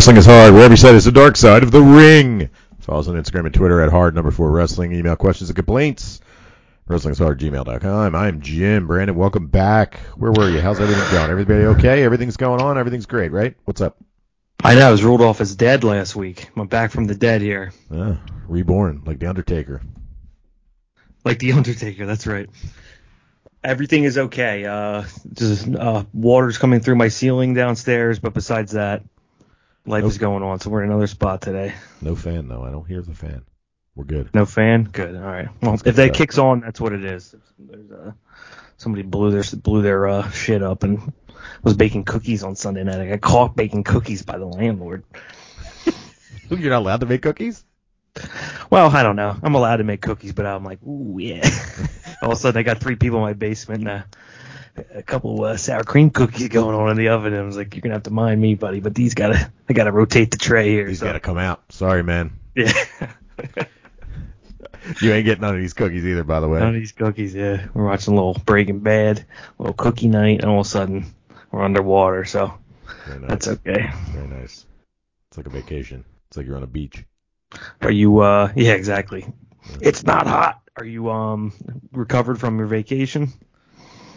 Wrestling is hard. Wherever you said it's the dark side of the ring. Follow us on Instagram and Twitter at hard number four wrestling. Email questions and complaints. Wrestling is hard gmail.com. I'm Jim Brandon. Welcome back. Where were you? How's everything going? Everybody okay? Everything's going on. Everything's great, right? What's up? I know I was ruled off as dead last week. I'm back from the dead here, Yeah, reborn like the Undertaker. like the Undertaker. That's right. Everything is okay. Uh, just uh, water's coming through my ceiling downstairs, but besides that, life is going on. So we're in another spot today. No fan though. I don't hear the fan. We're good. No fan. Good. All right. Well, That's if that kicks on, that's what it is. There's uh, somebody blew their blew their uh, shit up and was baking cookies on Sunday night. I got caught baking cookies by the landlord. You're not allowed to make cookies? Well, I don't know. I'm allowed to make cookies, but I'm like, ooh, yeah. All of a sudden, I got three people in my basement and uh, a couple uh, sour cream cookies going on in the oven. And I was like, you're gonna have to mind me, buddy. But these gotta, I gotta rotate the tray here. He's so, got to come out. Sorry, man. yeah. You ain't getting none of these cookies either, by the way. None of these cookies. Yeah, we're watching a little Breaking Bad, a little cookie night, and all of a sudden, we're underwater. So nice. that's okay. Very nice. It's like a vacation. It's like you're on a beach. Are you? uh Yeah, exactly. It's not hot. Are you um recovered from your vacation?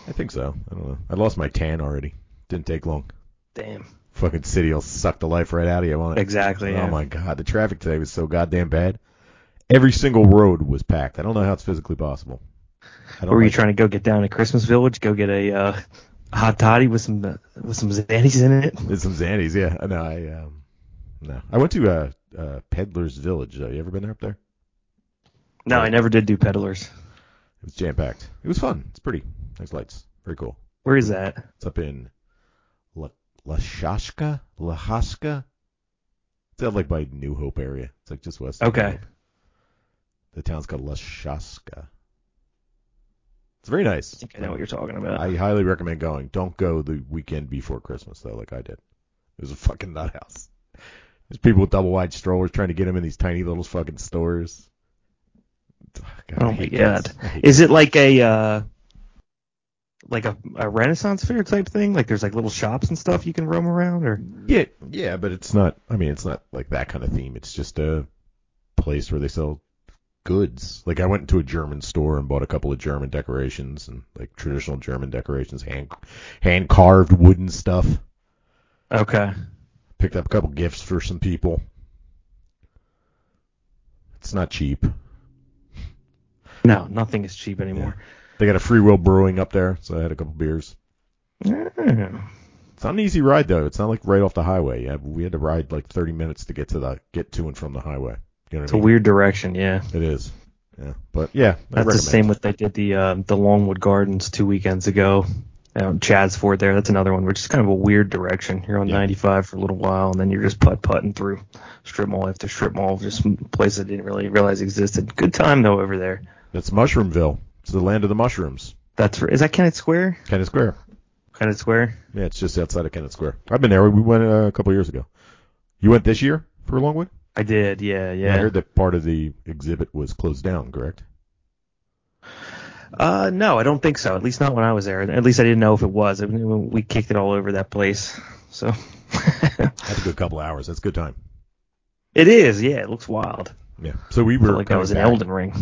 I think so. I don't know. I lost my tan already. Didn't take long. Damn. Fucking city will suck the life right out of you, won't it? Exactly. Oh yeah. my god, the traffic today was so goddamn bad. Every single road was packed. I don't know how it's physically possible. I don't Or were you like- trying to go get down to Christmas Village, go get a uh, hot toddy with some uh, with some Xannies in it? Did some Xannies, yeah. No, I um, no. I went to uh, uh, Peddler's Village. Though. You ever been there up there? No, I never did do peddlers. It was jam packed. It was fun. It's pretty. Nice lights. Very cool. Where is that? It's up in La La Shashka, La Haska. It's out like by New Hope area. It's like just west. Okay. Hope. The town's called La Shaska. It's very nice. I think I know what you're talking about. I highly recommend going. Don't go the weekend before Christmas though, like I did. It was a fucking nut house. There's people with double wide strollers trying to get them in these tiny little fucking stores. God, oh my god. kids. I hate Is it like a uh like a, a Renaissance fair type thing? Like there's like little shops and stuff you can roam around or Yeah, yeah, but it's not. I mean, it's not like that kind of theme. It's just a place where they sell goods. Like I went into a German store and bought a couple of German decorations and like traditional German decorations, hand hand carved wooden stuff. Okay. Picked up a couple gifts for some people. It's not cheap. No, nothing is cheap anymore. They got a free will brewing up there, so I had a couple beers. Mm. It's not an easy ride though. It's not like right off the highway. Yeah, we had to ride like 30 minutes to get to the get to and from the highway. You know what It's I a mean? weird direction, yeah. It is. Yeah, but yeah, That's the same with they did the uh, the Longwood Gardens two weekends ago. In Chadds Ford there. That's another one, which is kind of a weird direction. You're on Yeah. 95 for a little while, and then you're just putt putting through strip mall after strip mall, just places I didn't really realize existed. Good time though over there. That's Mushroomville. It's the land of the mushrooms. That's is that Kennett Square? Kennett Square. Kennett Square. Yeah, it's just outside of Kennett Square. I've been there. We went uh, a couple years ago. You went this year for Longwood? I did, yeah, yeah. I heard that part of the exhibit was closed down. Correct? Uh, no, I don't think so. At least not when I was there. At least I didn't know if it was. I mean, we kicked it all over that place. So that's a good couple hours. That's a good time. it is, yeah. It looks wild. Yeah. So we were like I was in back- Elden Ring.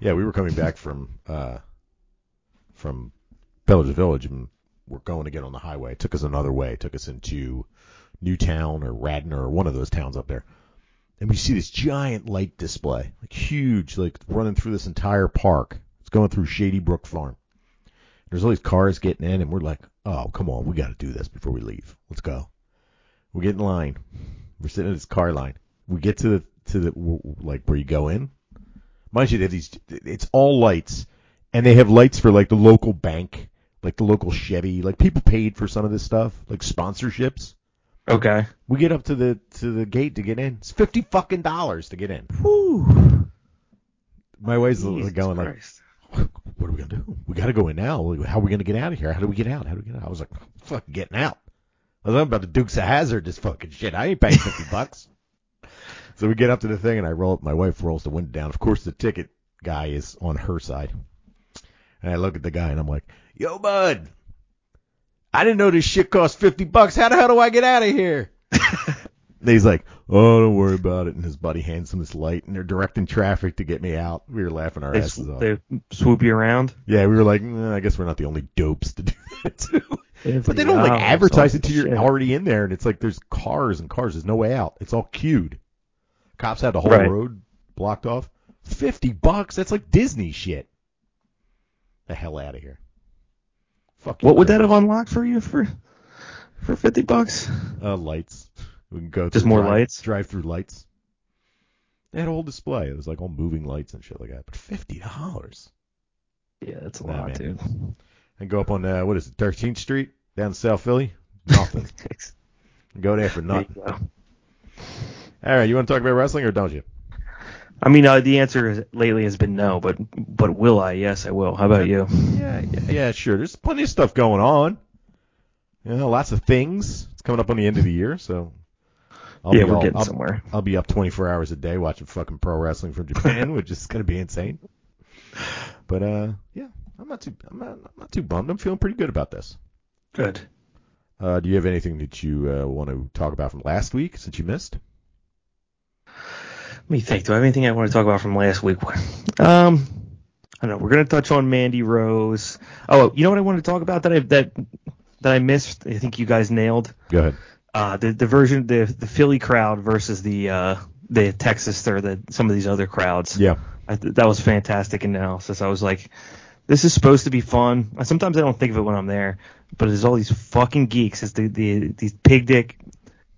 Yeah, we were coming back from uh from Pillars Village and we're going to get on the highway. It took us another way. It took us into Newtown or Radnor or one of those towns up there. And we see this giant light display, like huge, like running through this entire park. It's going through Shady Brook Farm. There's all these cars getting in, and we're like, "Oh, come on, we got to do this before we leave. Let's go." We get in line. We're sitting in this car line. We get to the to the like where you go in. Mind you, they have these. It's all lights, and they have lights for like the local bank, like the local Chevy. Like people paid for some of this stuff, like sponsorships. Okay. We get up to the to the gate to get in. It's fifty fucking dollars to get in. Whew. My wife's Jesus going like, "What are we gonna do? We got to go in now. How are we gonna get out of here? How do we get out? How do we get out?" I was like, "Fucking getting out." I was about the Dukes of Hazzard. This fucking shit. I ain't paying fifty bucks. So we get up to the thing, and I roll up. My wife rolls the window down. Of course, the ticket guy is on her side. And I look at the guy, and I'm like, "Yo, bud, I didn't know this shit cost fifty bucks. How the hell do I get out of here?" And he's like, "Oh, don't worry about it." And his buddy hands him this light, and they're directing traffic to get me out. We were laughing our They, asses sw- off. they swoop you around. Yeah, we were like, "Nah, I guess we're not the only dopes to do that too. But they don't like oh, advertise it to you're shit. already in there, and it's like there's cars and cars. There's no way out. It's all queued. Cops had the whole Right. road blocked off. Fifty bucks. That's like Disney shit. The hell out of here. Fuck. you, What would that have unlocked for you for for fifty bucks? Uh, lights. We can go Just more drive, lights? Drive through lights. They had a whole display. It was like all moving lights and shit like that. But fifty dollars. Yeah, that's a Nah, lot, man. dude. And go up on uh, what is it, 13th Street down in South Philly? Nothing. go there for nothing. All right, you want to talk about wrestling or don't you? I mean, uh, the answer is, lately has been no, but but will I? Yes, I will. How about you? Yeah, yeah, yeah, sure. There's plenty of stuff going on. You know, lots of things. It's coming up on the end of the year, so I'll yeah, be we're all- getting I'll, somewhere. I'll be up 24 hours a day watching fucking pro wrestling from Japan, which is going to be insane. But uh, yeah, I'm not too I'm not, I'm not too bummed. I'm feeling pretty good about this. Good. Uh, do you have anything that you uh, want to talk about from last week since you missed? Let me think. Do I have anything I want to talk about from last week? Um, I don't know. We're gonna touch on Mandy Rose. Oh, you know what I wanted to talk about that I that that I missed. I think you guys nailed. Go ahead. Uh, the the version the the Philly crowd versus the uh the Texas or the some of these other crowds. Yeah. I th- that was fantastic analysis. I was like, this is supposed to be fun. Sometimes I don't think of it when I'm there, but there's all these fucking geeks. It's the, the these pig dick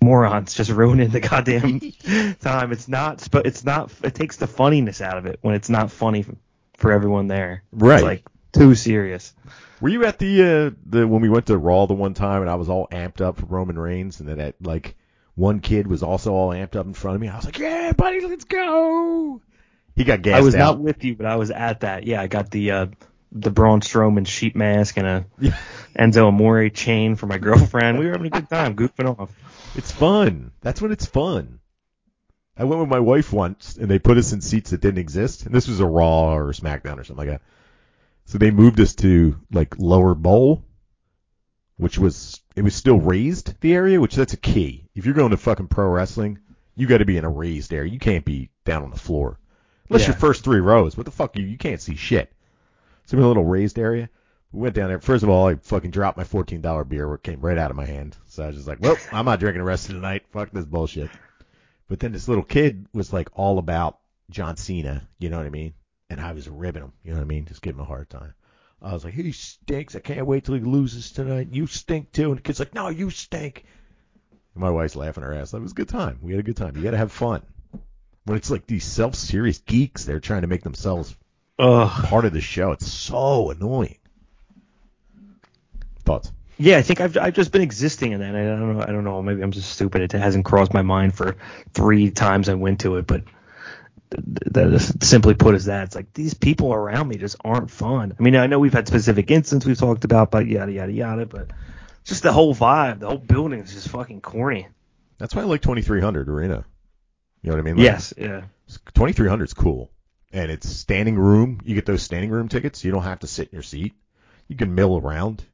morons just ruining the goddamn time. It's not. sp- It's not. It takes the funniness out of it when it's not funny for everyone there. Right. It's like too serious. Were you at the uh, the when we went to Raw the one time and I was all amped up for Roman Reigns and then that like one kid was also all amped up in front of me. I was like, "Yeah, buddy, let's go." He got gassed I was out. not with you, but I was at that. Yeah, I got the uh, the Braun Strowman sheet mask and a Yeah. Enzo Amore chain for my girlfriend. We were having a good time, goofing off. It's fun. That's when it's fun. I went with my wife once, and they put us in seats that didn't exist. And this was a Raw or a SmackDown or something like that. So they moved us to like lower bowl, which was it was still raised the area, which that's a key. If you're going to fucking pro wrestling, you got to be in a raised area. You can't be down on the floor unless Yeah. your first three rows. What the fuck? You you can't see shit. So we're in a little raised area. We went down there. First of all, I fucking dropped my fourteen dollar beer, where it came right out of my hand. So I was just like, "Well, I'm not drinking the rest of the night. Fuck this bullshit." But then this little kid was like all about John Cena. You know what I mean? And I was ribbing him. You know what I mean? Just giving him a hard time. I was like, "He stinks. I can't wait till he loses tonight. You stink too." And the kid's like, "No, you stink." And my wife's laughing her ass. It was a good time. We had a good time. You got to have fun. When it's like these self-serious geeks, they're trying to make themselves Ugh. part of the show. It's so annoying. Yeah, I think I've I've just been existing in that. I don't know. I don't know. Maybe I'm just stupid. It hasn't crossed my mind for three times I went to it, but th- that is simply put as that. It's like these people around me just aren't fun. I mean, I know we've had specific incidents we've talked about, but yada yada yada. But just the whole vibe, the whole building is just fucking corny. That's why I like 2300 Arena. You know what I mean? Like, Yes. Yeah. 2300 is cool. And it's standing room. You get those standing room tickets. You don't have to sit in your seat. You can mill around.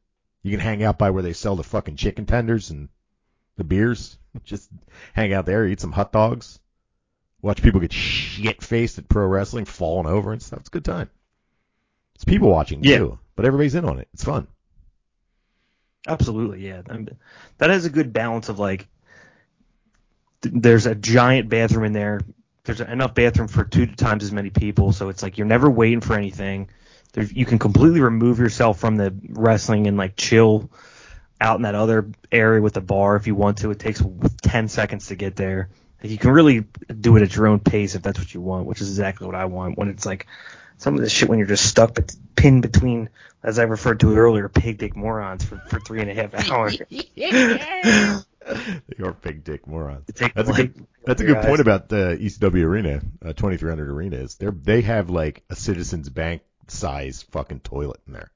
You can hang out by where they sell the fucking chicken tenders and the beers. Just hang out there, eat some hot dogs. Watch people get shit faced at pro wrestling, falling over and stuff. It's a good time. It's people watching Yeah. too, but everybody's in on it. It's fun. Absolutely, yeah. I mean, that has a good balance of like, th- there's a giant bathroom in there. There's enough bathroom for two times as many people, so it's like you're never waiting for anything. There's, you can completely remove yourself from the wrestling and like chill out in that other area with the bar if you want to. It takes 10 seconds to get there. You can really do it at your own pace if that's what you want, which is exactly what I want. When it's like some of this shit when you're just stuck but pinned between, as I referred to it earlier, pig dick morons for, for three and a half hours. You're big dick morons. Take That's a good. That's a good point about the ECW arena, uh, 2300 arena. Is they they have like a Citizens Bank size fucking toilet in there.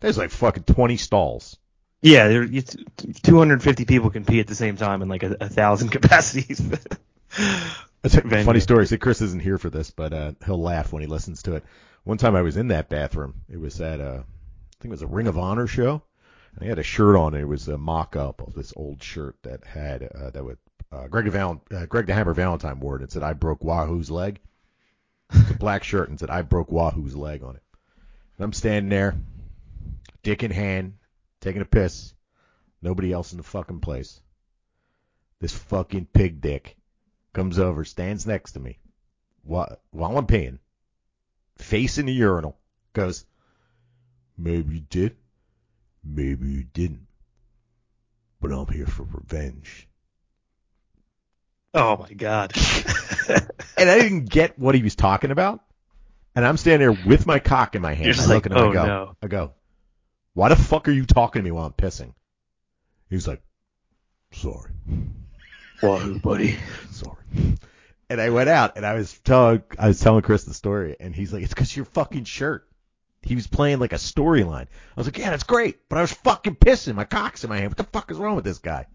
There's like fucking 20 stalls. Yeah, there, you, 250 people can pee at the same time in like a, a thousand capacities. That's a Venue. funny story. See, Chris isn't here for this, but uh, he'll laugh when he listens to it. One time I was in that bathroom. It was at a, I think it was a Ring of Honor show. And he had a shirt on. It was a mock-up of this old shirt that had uh, that would uh, Greg, Val- uh, Greg the Hammer Valentine wore it. It said, I broke Wahoo's leg. A black shirt and said, I broke Wahoo's leg on it. And I'm standing there, dick in hand, taking a piss. Nobody else in the fucking place. This fucking pig dick comes over, stands next to me while, while I'm peeing, face in the urinal, goes, Maybe you did, maybe you didn't, but I'm here for revenge. Oh my god. and I didn't get what he was talking about. And I'm standing there with my cock in my hand. You're just I like, look at him, oh I go, no. I go, why the fuck are you talking to me while I'm pissing? He's like, sorry, Wahoo, buddy. sorry. And I went out and I was telling, I was telling Chris the story, and he's like, it's because your fucking shirt. He was playing like a storyline. I was like, yeah, that's great, but I was fucking pissing. My cock's in my hand. What the fuck is wrong with this guy?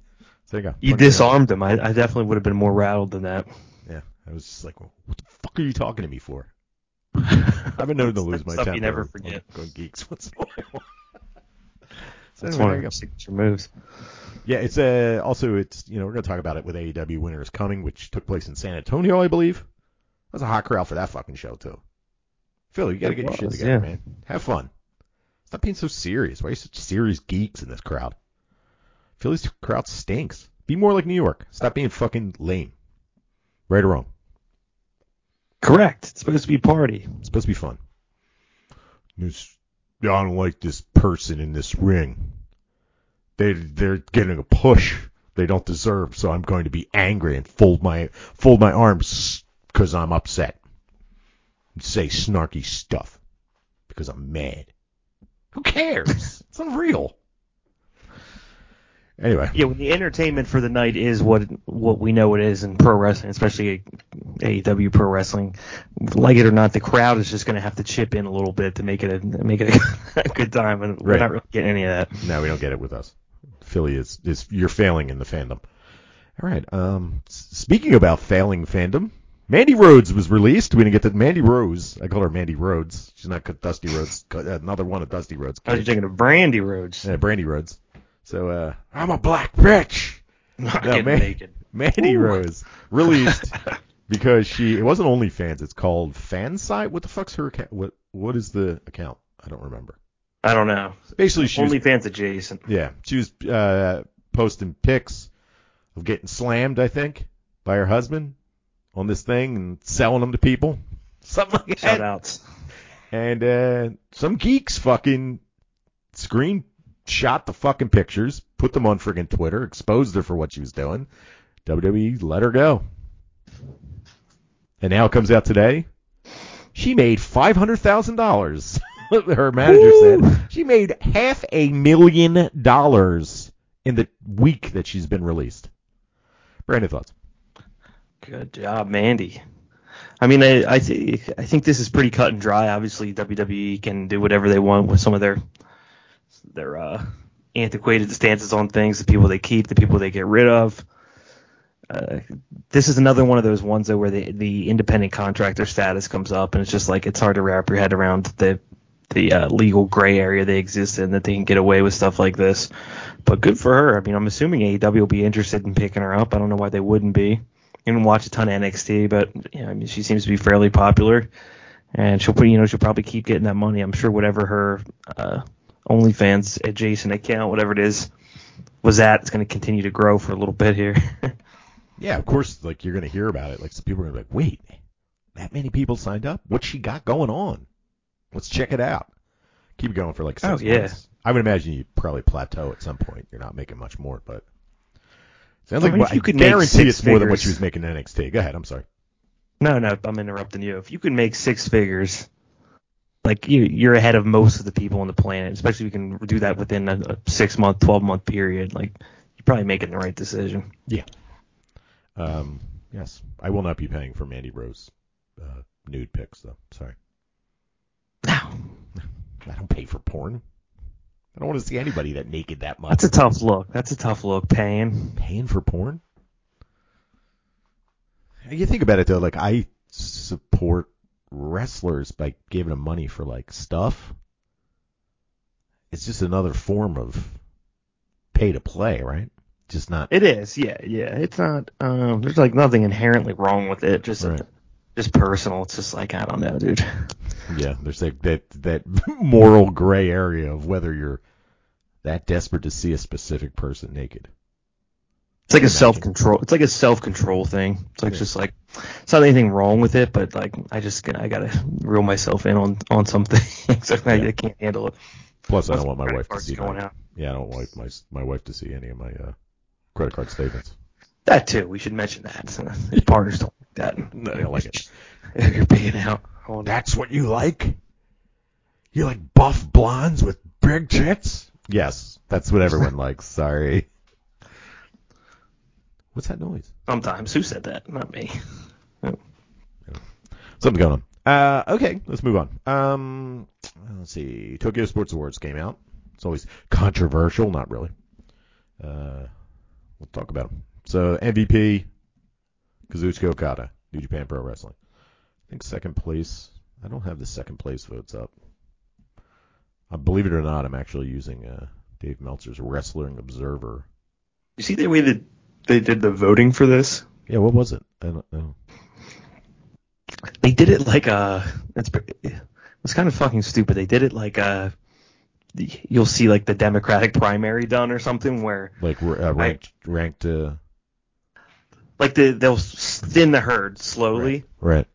So there you go. You disarmed him. I, I definitely would have been more rattled than that. Yeah, I was just like, well, what the fuck are you talking to me for? I've been known to lose my Stuff temper. you never forget. On, geeks once in a while. so That's anyway, one of your signature moves. Yeah, it's uh, also it's you know we're gonna talk about it with AEW Winter is Coming, which took place in San Antonio, I believe. That was a hot crowd for that fucking show too. Phil, you gotta It get your shit together, yeah. man. Have fun. Stop being so serious. Why are you such serious geeks in this crowd? Philly's crowd stinks. Be more like New York. Stop being fucking lame. Right or wrong? Correct. It's supposed to be party. It's supposed to be fun. This, I don't like this person in this ring. They they're getting a push they don't deserve, so I'm going to be angry and fold my fold my arms because I'm upset. And say snarky stuff because I'm mad. Who cares? it's unreal. Anyway, Yeah, when the entertainment for the night is what what we know it is in pro wrestling, especially AEW pro wrestling. Like it or not, the crowd is just going to have to chip in a little bit to make it a make it a, good time, and we're not really getting any of that. no, we don't get it with us. Philly is is you're failing in the fandom. All right. Um, speaking about failing fandom, Mandy Rhodes was released. We didn't get that. Mandy Rose. I call her Mandy Rhodes. She's not Dusty Rhodes. Another one of Dusty Rhodes. I was thinking of Brandi Rhodes. Yeah, Brandi Rhodes. So uh, I'm a black bitch. Not No, man. naked. Mandy Ooh. Rose released because she it wasn't OnlyFans. It's called Fansite. What the fuck's her account? What what is the account? I don't remember. I don't know. Basically, she was Only adjacent. Yeah, she was uh, posting pics of getting slammed, I think, by her husband on this thing and selling them to people, something like Shout that. outs. And uh, some geeks fucking screenshot the fucking pictures, put them on friggin' Twitter, exposed her for what she was doing. WWE let her go. And now it comes out today. She made five hundred thousand dollars. Her manager Woo! said she made half a million dollars in the week that she's been released. Brandon thoughts? Good job, Mandy. I mean, I I, th- I think this is pretty cut and dry. Obviously, WWE can do whatever they want with some of their their uh, antiquated stances on things. The people they keep, the people they get rid of. Uh, this is another one of those ones though where the the independent contractor status comes up, and it's just like it's hard to wrap your head around the the uh, legal gray area they exist in that they can get away with stuff like this. But good for her. I mean, I'm assuming AEW will be interested in picking her up. I don't know why they wouldn't be. I didn't watch a ton of NXT, but you know, I mean, she seems to be fairly popular, and she'll you know, she'll probably keep getting that money. I'm sure whatever her uh, OnlyFans adjacent account, whatever it is, was at, it's going to continue to grow for a little bit here. Yeah, of course. Like you're gonna hear about it. Like some people are gonna be like, wait, that many people signed up? What's she got going on? Let's check it out. Keep it going for like six Oh, yeah. months. I would imagine you probably plateau at some point. You're not making much more, but sounds I like mean, I you could make guarantee six it's more than what she was making in NXT. Go ahead. I'm sorry. no, no, I'm interrupting you. If you can make six figures, like you, you're ahead of most of the people on the planet, especially if you can do that within a, a six month, twelve month period. Like you're probably making the right decision. Yeah. Um, yes, I will not be paying for Mandy Rose uh, nude pics though. Sorry, No, I don't pay for porn. I don't want to see anybody that naked that much. that's a tough look. That's a tough look. Paying. paying for porn. You think about it though, like I support wrestlers by giving them money for like stuff. It's just another form of pay to play, right? Just not. It is, yeah, yeah. It's not. Um, there's like nothing inherently wrong with it. Just, Right. just personal. It's just like I don't know, dude. Yeah, there's like that that moral gray area of whether you're that desperate to see a specific person naked. It's like a self control. It's like a self control thing. It's like Yeah. just like it's not anything wrong with it, but like I just I gotta reel myself in on on something. so I, Yeah. I can't handle it. Plus, I don't want my wife to see going my, out. Yeah, I don't want my my wife to see any of my uh, credit card statements. That too. We should mention that. Your partners don't like that. No, they don't like it. If you're paying out. on- That's what you like? You like buff blondes with big tits? Yes, that's what everyone likes. Sorry. What's that noise? Sometimes. Who said that? Not me. Something going on. Uh, okay, let's move on. Um, let's see. Tokyo Sports Awards came out. It's always controversial, not really. Uh, we'll talk about them. So MVP, Kazuchika Okada, New Japan Pro Wrestling. I think second place. I don't have the second place votes up. Uh, believe it or not, I'm actually using uh, Dave Meltzer's Wrestling Observer. You see the way that they did the voting for this? Yeah, what was it? I don't know. They did it like uh it's it's kind of fucking stupid. They did it like uh the- you'll see like the Democratic primary done or something where Like uh, ranked, ranked. Uh, like the they'll thin the herd slowly right. right.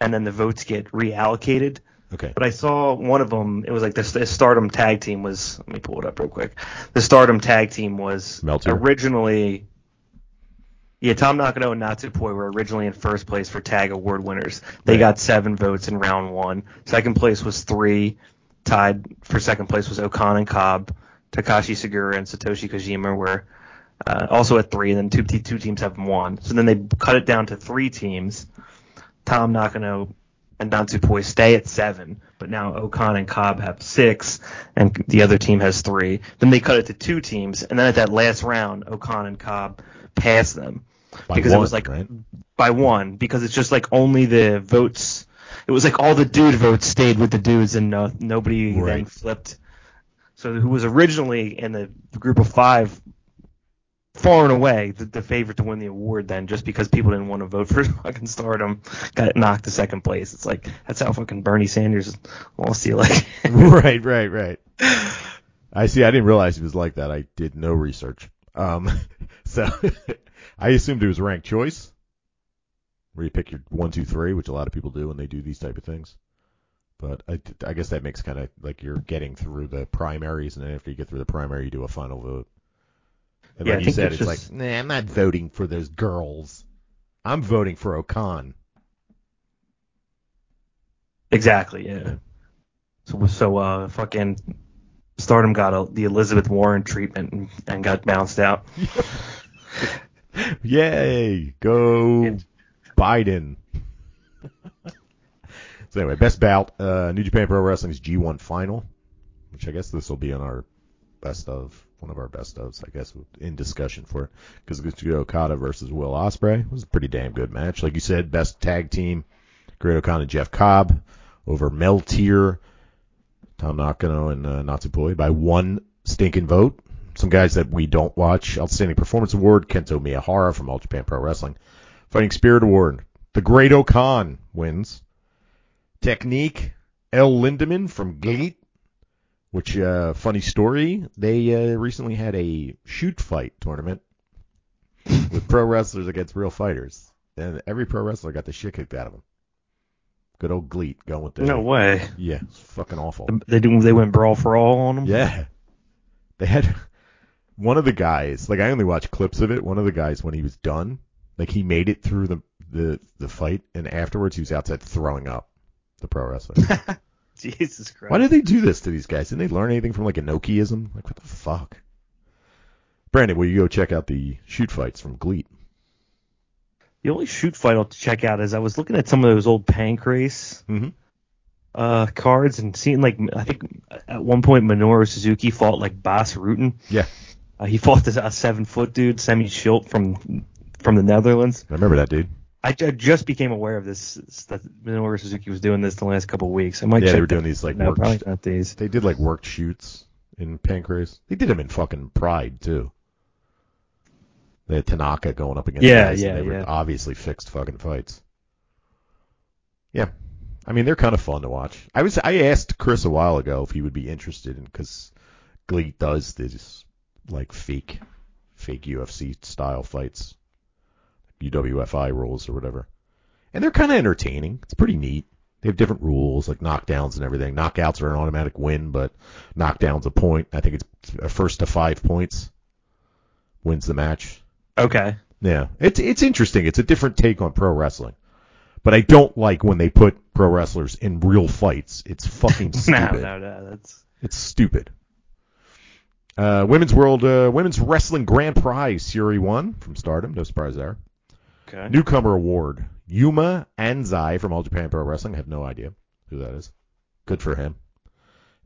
and then the votes get reallocated. Okay. But I saw one of them. It was like the, the Stardom tag team was. Let me pull it up real quick. The Stardom tag team was Meltzer? originally. Yeah, Tam Nakano and Natsupoi were originally in first place for tag award winners. They Right. got seven votes in round one. Second place was three. Tied for second place was O-Khan and Cobb. Takashi Sugiura and Satoshi Kojima were uh, also at three, and then two, two teams have one. So then they cut it down to three teams. Tam Nakano and Natsupoi stay at seven, but now O-Khan and Cobb have six, and the other team has three. Then they cut it to two teams, and then at that last round, O-Khan and Cobb pass them By because it was like right? by one because it's just like only the votes. It was like all the dude votes stayed with the dudes, and no, nobody then flipped. So who was originally in the group of five, far and away the, the favorite to win the award, then just because people didn't want to vote for fucking Stardom, got knocked to second place. It's like that's how fucking Bernie Sanders lost the election. right, right, right. I see. I didn't realize it was like that. I did no research. Um, so I assumed it was ranked choice, where you pick your one, two, three, which a lot of people do when they do these type of things. But I, I guess that makes kind of like you're getting through the primaries, and then after you get through the primary, you do a final vote. And Yeah, like you said, it's it's just- like, nah, I'm not voting for those girls. I'm voting for O-Khan. exactly. Yeah. So so uh fucking Stardom got a, the Elizabeth Warren treatment and, and got bounced out. Yay! Go Biden. so anyway, best bout, uh, New Japan Pro Wrestling's G1 final, which I guess this will be on our best of, one of our best ofs, I guess, in discussion for it. Because Kazuchika Okada versus Will Ospreay It was a pretty damn good match. Like you said, best tag team, Great-O-Khan and Jeff Cobb over Meltear, Tam Nakano and uh, Natsupoi by one stinking vote. Some guys that we don't watch. Outstanding Performance Award, Kento Miyahara from All Japan Pro Wrestling. Fighting Spirit Award, The Great-O-Khan wins. Technique, El Lindaman from GLEAT, which, uh, funny story, they uh, recently had a shoot fight tournament with pro wrestlers against real fighters. And every pro wrestler got the shit kicked out of them. Good old GLEAT going with the. No way. Yeah, it's fucking awful. They do, they went brawl for all on them. Yeah. They had one of the guys, like I only watched clips of it, one of the guys when he was done, like he made it through the the, the fight and afterwards he was outside throwing up. The pro wrestler. Jesus Christ. Why did they do this to these guys? Didn't they learn anything from like Inokiism? Like what the fuck? Brandon, will you go check out the shoot fights from GLEAT? The only shoot fight I'll check out is I was looking at some of those old Pancrase Mhm. uh, cards and seeing like I think at one point Minoru Suzuki fought like Bas Rutten. Yeah. Uh, he fought this a seven foot dude, Semmy Schilt from from the Netherlands. I remember that dude. I, ju- just became aware of this that Minoru Suzuki was doing this the last couple of weeks. I might Yeah, they were doing these like no, work probably not these. they did like worked shoots in Pancrase. They did them in fucking Pride too. They had Tanaka going up against Yeah, guys, and yeah, they were yeah. obviously fixed fucking fights. Yeah, I mean they're kind of fun to watch. I was I asked Chris a while ago if he would be interested in because Glee does this like fake fake UFC style fights, UWFI rules or whatever, and they're kind of entertaining. It's pretty neat. They have different rules like knockdowns and everything. Knockouts are an automatic win, but knockdowns a point. I think it's a first to five points wins the match. Okay. Yeah, it's it's interesting. It's a different take on pro wrestling, but I don't like when they put pro wrestlers in real fights. It's fucking stupid. No, no, no. That's It's stupid. Uh, women's world, uh, women's wrestling grand prize, Syuri won from Stardom. No surprise there. okay. Newcomer award, Yuma Anzai from All Japan Pro Wrestling. I have no idea who that is. Good for him.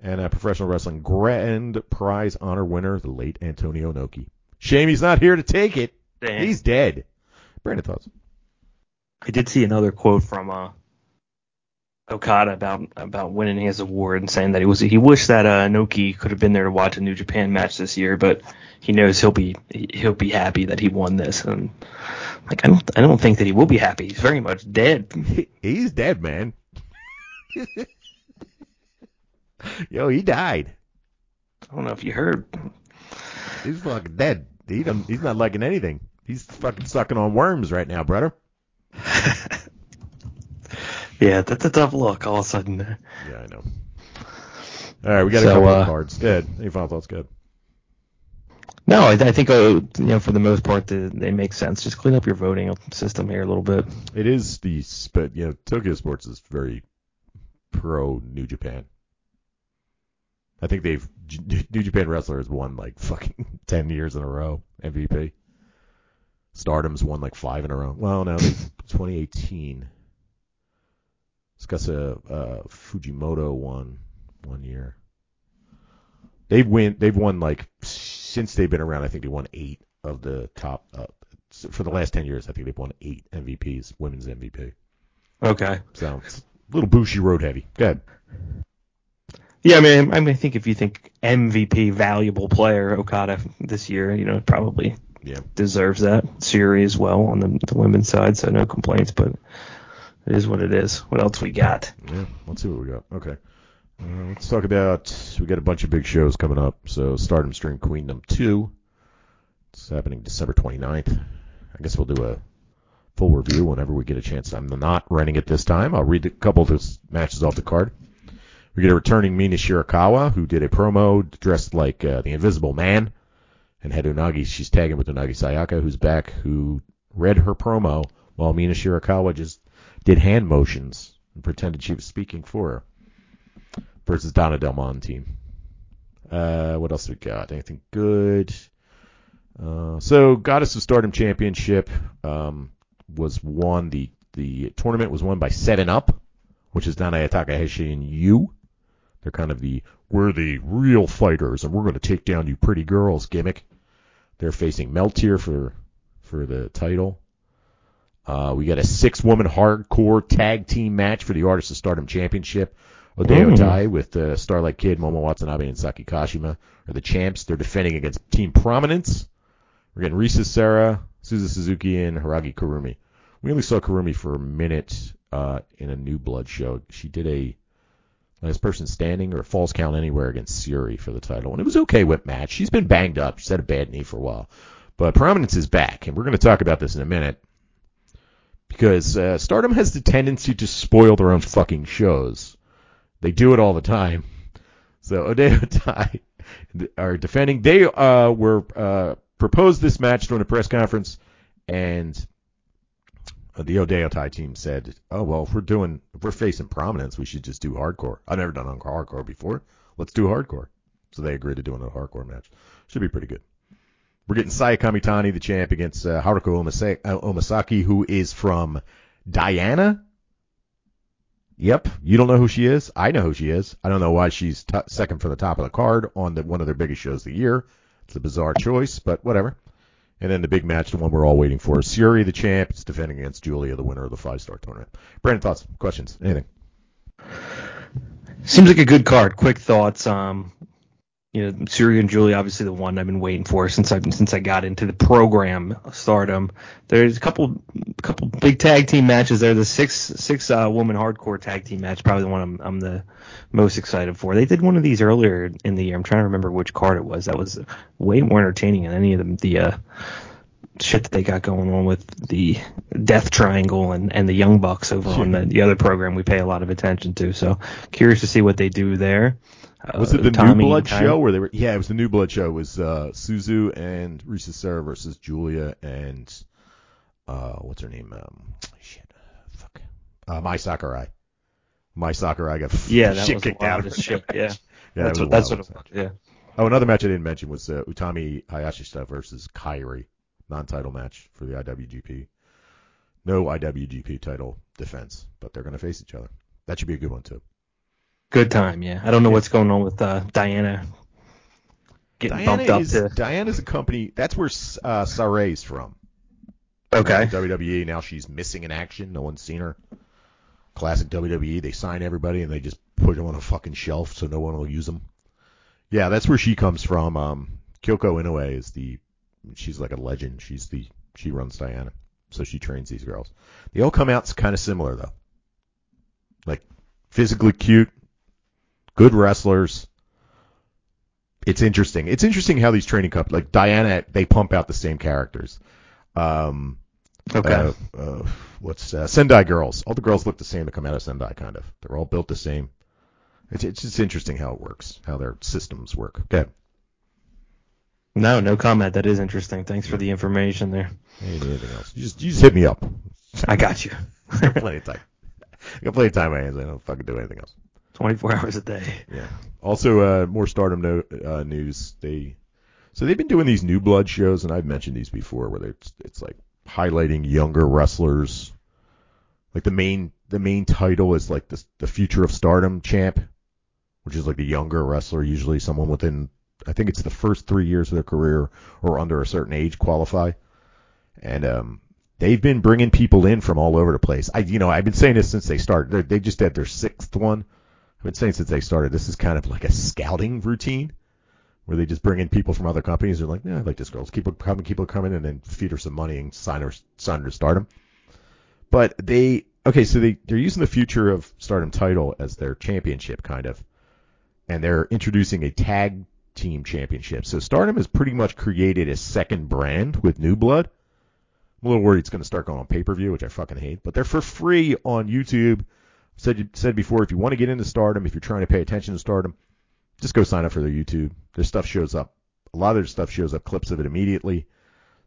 And a professional wrestling grand prize honor winner, the late Antonio Noki. Shame he's not here to take it. Damn. He's dead. Brandon thoughts. I did see another quote from uh, Okada about about winning his award and saying that he was he wished that uh, Noki could have been there to watch a New Japan match this year, but he knows he'll be he'll be happy that he won this. And like I don't I don't think that he will be happy. He's very much dead. He's dead, man. Yo, he died. I don't know if you heard. He's fucking dead. He he's not liking anything. He's fucking sucking on worms right now, brother. Yeah, that's a tough look all of a sudden. Yeah, I know. All right, we got a couple uh, of cards. Good. Any final thoughts? Good. No, I, I think uh, you know for the most part they, they make sense. Just clean up your voting system here a little bit. It is the but you know Tokyo Sports is very pro New Japan. I think they've New Japan wrestler has won like fucking ten years in a row MVP. Stardom's won like five in a row. Well, no, 2018. Tsukasa uh, Fujimoto won one year. They've win. They've won like since they've been around. I think they won eight of the top. Uh, for the last ten years, I think they've won eight MVPs, women's MVP. Okay. So it's a little Bushiroad heavy. Go ahead. Yeah, I mean, I mean, I think if you think MVP valuable player Okada this year, you know, probably Yeah. deserves that. Syuri as well on the, the women's side, so no complaints. But it is what it is. What else we got? Yeah, let's see what we got. Okay. Uh, let's talk about. We got a bunch of big shows coming up. So Stardom Dream Queendom 2. It's happening December 29th. I guess we'll do a full review whenever we get a chance. I'm not running it this time. I'll read a couple of those matches off the card. We get a returning Mina Shirakawa, who did a promo dressed like uh, the Invisible Man, and had Unagi. She's tagging with Unagi Sayaka, who's back, who read her promo while Mina Shirakawa just did hand motions and pretended she was speaking for her. Versus Donna Del Mondo. Uh, what else we got? Anything good? Uh, so Goddess of Stardom Championship um, was won. The the tournament was won by Seven Up, which is Nanae Takahashi and you. They're kind of the we're the real fighters and we're going to take down you pretty girls gimmick. They're facing Meltear for for the title. Uh, we got a six woman hardcore tag team match for the Artists of Stardom Championship. Oedo Mm. Tai with uh, Starlight Kid, Momo Watanabe, and Saki Kashima are the champs. They're defending against Team Prominence. We're getting Risa Sera, Suzu Suzuki, and Hiragi Kurumi. We only saw Kurumi for a minute uh, in a New Blood show. She did a last person standing or a false count anywhere against Syuri for the title, and it was okay whip match. She's been banged up. She's had a bad knee for a while, but Prominence is back, and we're going to talk about this in a minute because uh, Stardom has the tendency to spoil their own fucking shows. They do it all the time. So Oedo Tai are defending. They uh, were uh, proposed this match during a press conference, and the Oedo Tai team said, "Oh well, if we're doing, if we're facing prominence, we should just do hardcore. I've never done hardcore before. Let's do hardcore." So they agreed to doing a hardcore match. Should be pretty good. We're getting Saya Kamitani, the champ, against uh, Haruko uh, Omasaki, who is from Diana. Yep, you don't know who she is. I know who she is. I don't know why she's t- second from the top of the card on the, one of their biggest shows of the year. It's a bizarre choice, but whatever. And then the big match, the one we're all waiting for, Syuri, the champ, is defending against Giulia, the winner of the five-star tournament. Brandon, thoughts, questions, anything? Seems like a good card. Quick thoughts. Um, you know, Syuri and Julie, obviously the one I've been waiting for since I since I got into the program Stardom. There's a couple couple big tag team matches there. The six six uh, woman hardcore tag team match, probably the one I'm, I'm the most excited for. They did one of these earlier in the year. I'm trying to remember which card it was. That was way more entertaining than any of them. The uh, shit that they got going on with the Death Triangle and, and the Young Bucks over on the, the other program we pay a lot of attention to. So curious to see what they do there. Uh, was it the Tommy New Blood show where they were? Yeah, it was the New Blood show. It was uh, Suzu and Risa Sera versus Giulia and uh, what's her name? Um, shit, fuck, uh, Mai Sakurai. Mai Sakurai got yeah, that shit was kicked out of of ship. Yeah, yeah, that's that what that's what it was. Yeah. Oh, another match I didn't mention was uh, Utami Hayashishita versus Kairi, non-title match for the IWGP. No IWGP title defense, but they're going to face each other. That should be a good one too. Good time, yeah. I don't know what's going on with uh, Diana getting Diana bumped up is to. Diana's a company. That's where uh, Sarray's from. Okay. WWE. Now she's missing in action. No one's seen her. Classic WWE. They sign everybody and they just put them on a fucking shelf so no one will use them. Yeah, that's where she comes from. Um, Kyoko Inoue is the. She's like a legend. She's the. She runs Diana, so she trains these girls. They all come out kind of similar though. Like physically cute, good wrestlers. It's interesting. It's interesting how these training companies, like Diana, they pump out the same characters. Um, Okay. uh, uh, what's uh, Sendai girls? All the girls look the same that come out of Sendai, kind of. They're all built the same. It's it's just interesting how it works, how their systems work. Okay. no, no comment. That is interesting. Thanks for the information there. Anything else? You just you just hit me up. I got you. I got plenty of time. I got plenty of time on my hands. I don't fucking do anything else. 24 hours a day. Yeah. Also, uh, more Stardom no, uh, news. They so they've been doing these new blood shows, and I've mentioned these before, where it's it's like highlighting younger wrestlers. Like the main the main title is like the the future of Stardom champ, which is like the younger wrestler, usually someone within I think it's the first three years of their career or under a certain age qualify. And um, they've been bringing people in from all over the place. I you know I've been saying this since they started. They they just had their sixth one. Been saying since they started. This is kind of like a scouting routine where they just bring in people from other companies. They're like, yeah, I like this girl. Let's keep her coming, keep her coming, and then feed her some money and sign her, sign her to Stardom. But they, okay, so they they're using the future of Stardom title as their championship, kind of, and they're introducing a tag team championship. So Stardom has pretty much created a second brand with New Blood. I'm a little worried it's going to start going on pay per view, which I fucking hate. But they're for free on YouTube. Said said before, if you want to get into Stardom, if you're trying to pay attention to Stardom, just go sign up for their YouTube. Their stuff shows up. A lot of their stuff shows up clips of it immediately.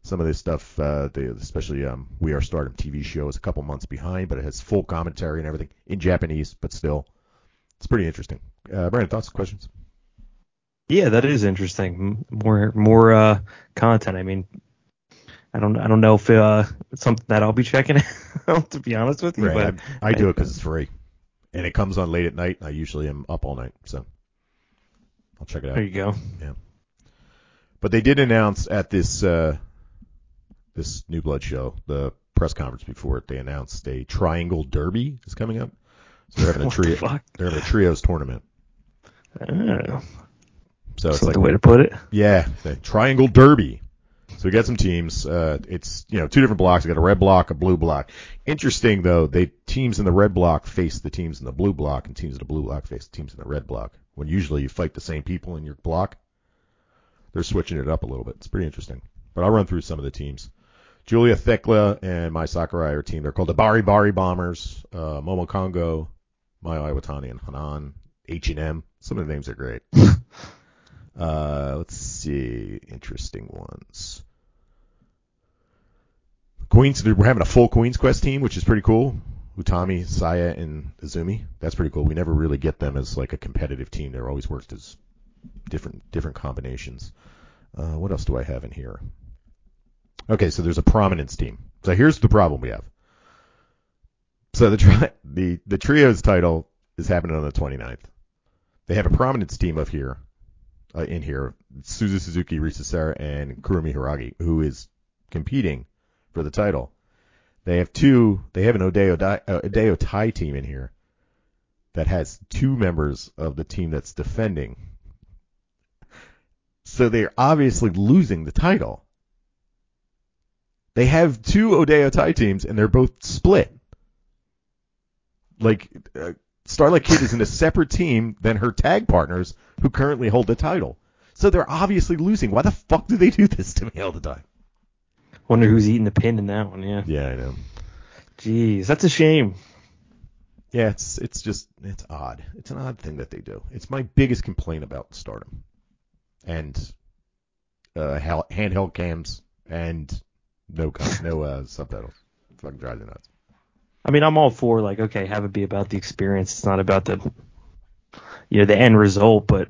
Some of this stuff, uh, they, especially um, We Are Stardom TV show, is a couple months behind, but it has full commentary and everything in Japanese, but still, it's pretty interesting. Uh, Brandon, thoughts, questions? Yeah, that is interesting. More more uh, content. I mean, I don't I don't know if uh, it's something that I'll be checking out to be honest with you, Right, but I, I do it because it's free, and it comes on late at night. I usually am up all night, so I'll check it out. there you go. Yeah. But they did announce at this uh, this New Blood show, the press conference before it, they announced a Triangle Derby is coming up. So they're having a What the trio. They're having a trios tournament. Oh, So it's like the way to put it. yeah, the Triangle Derby. So we got some teams. Uh, it's you know two different blocks. We got a red block, a blue block. Interesting though, they teams in the red block face the teams in the blue block, and teams in the blue block face the teams in the red block. When usually you fight the same people in your block, they're switching it up a little bit. It's pretty interesting. But I'll run through some of the teams. Giulia Thekla and Mai Sakurai are team. They're called the Bari Bari Bombers. Uh, Momo Kohgo, Mayu Iwatani, and Hanan. H&M. Some of the names are great. uh, let's see. Interesting ones. Queens, we're having a full Queens Quest team, which is pretty cool. Utami, Saya, and Izumi. That's pretty cool. We never really get them as like a competitive team. They're always worked as different different combinations. Uh, what else do I have in here? Okay, so there's a prominence team. So here's the problem we have. So the tri- the the trios title is happening on the 29th. They have a prominence team of here, uh, in here, Suzu Suzuki, Risa Sera, and Kurumi Hiragi, who is competing for the title. They have two. They have an Oedo, uh, Oedo Tai team in here that has two members of the team that's defending. So they're obviously losing the title. They have two Oedo Tai teams, and they're both split. Like, uh, Starlight Kid is in a separate team than her tag partners who currently hold the title. So they're obviously losing. Why the fuck do they do this to me all the time? Wonder who's eating the pin in that one. Yeah. Yeah, I know. Jeez, that's a shame. Yeah, it's it's just it's odd. It's an odd thing that they do. It's my biggest complaint about Stardom, and uh, handheld cams and no no uh, subtitles. Fucking drives me nuts. I mean, I'm all for like, okay, have it be about the experience. It's not about the, you know, the end result, but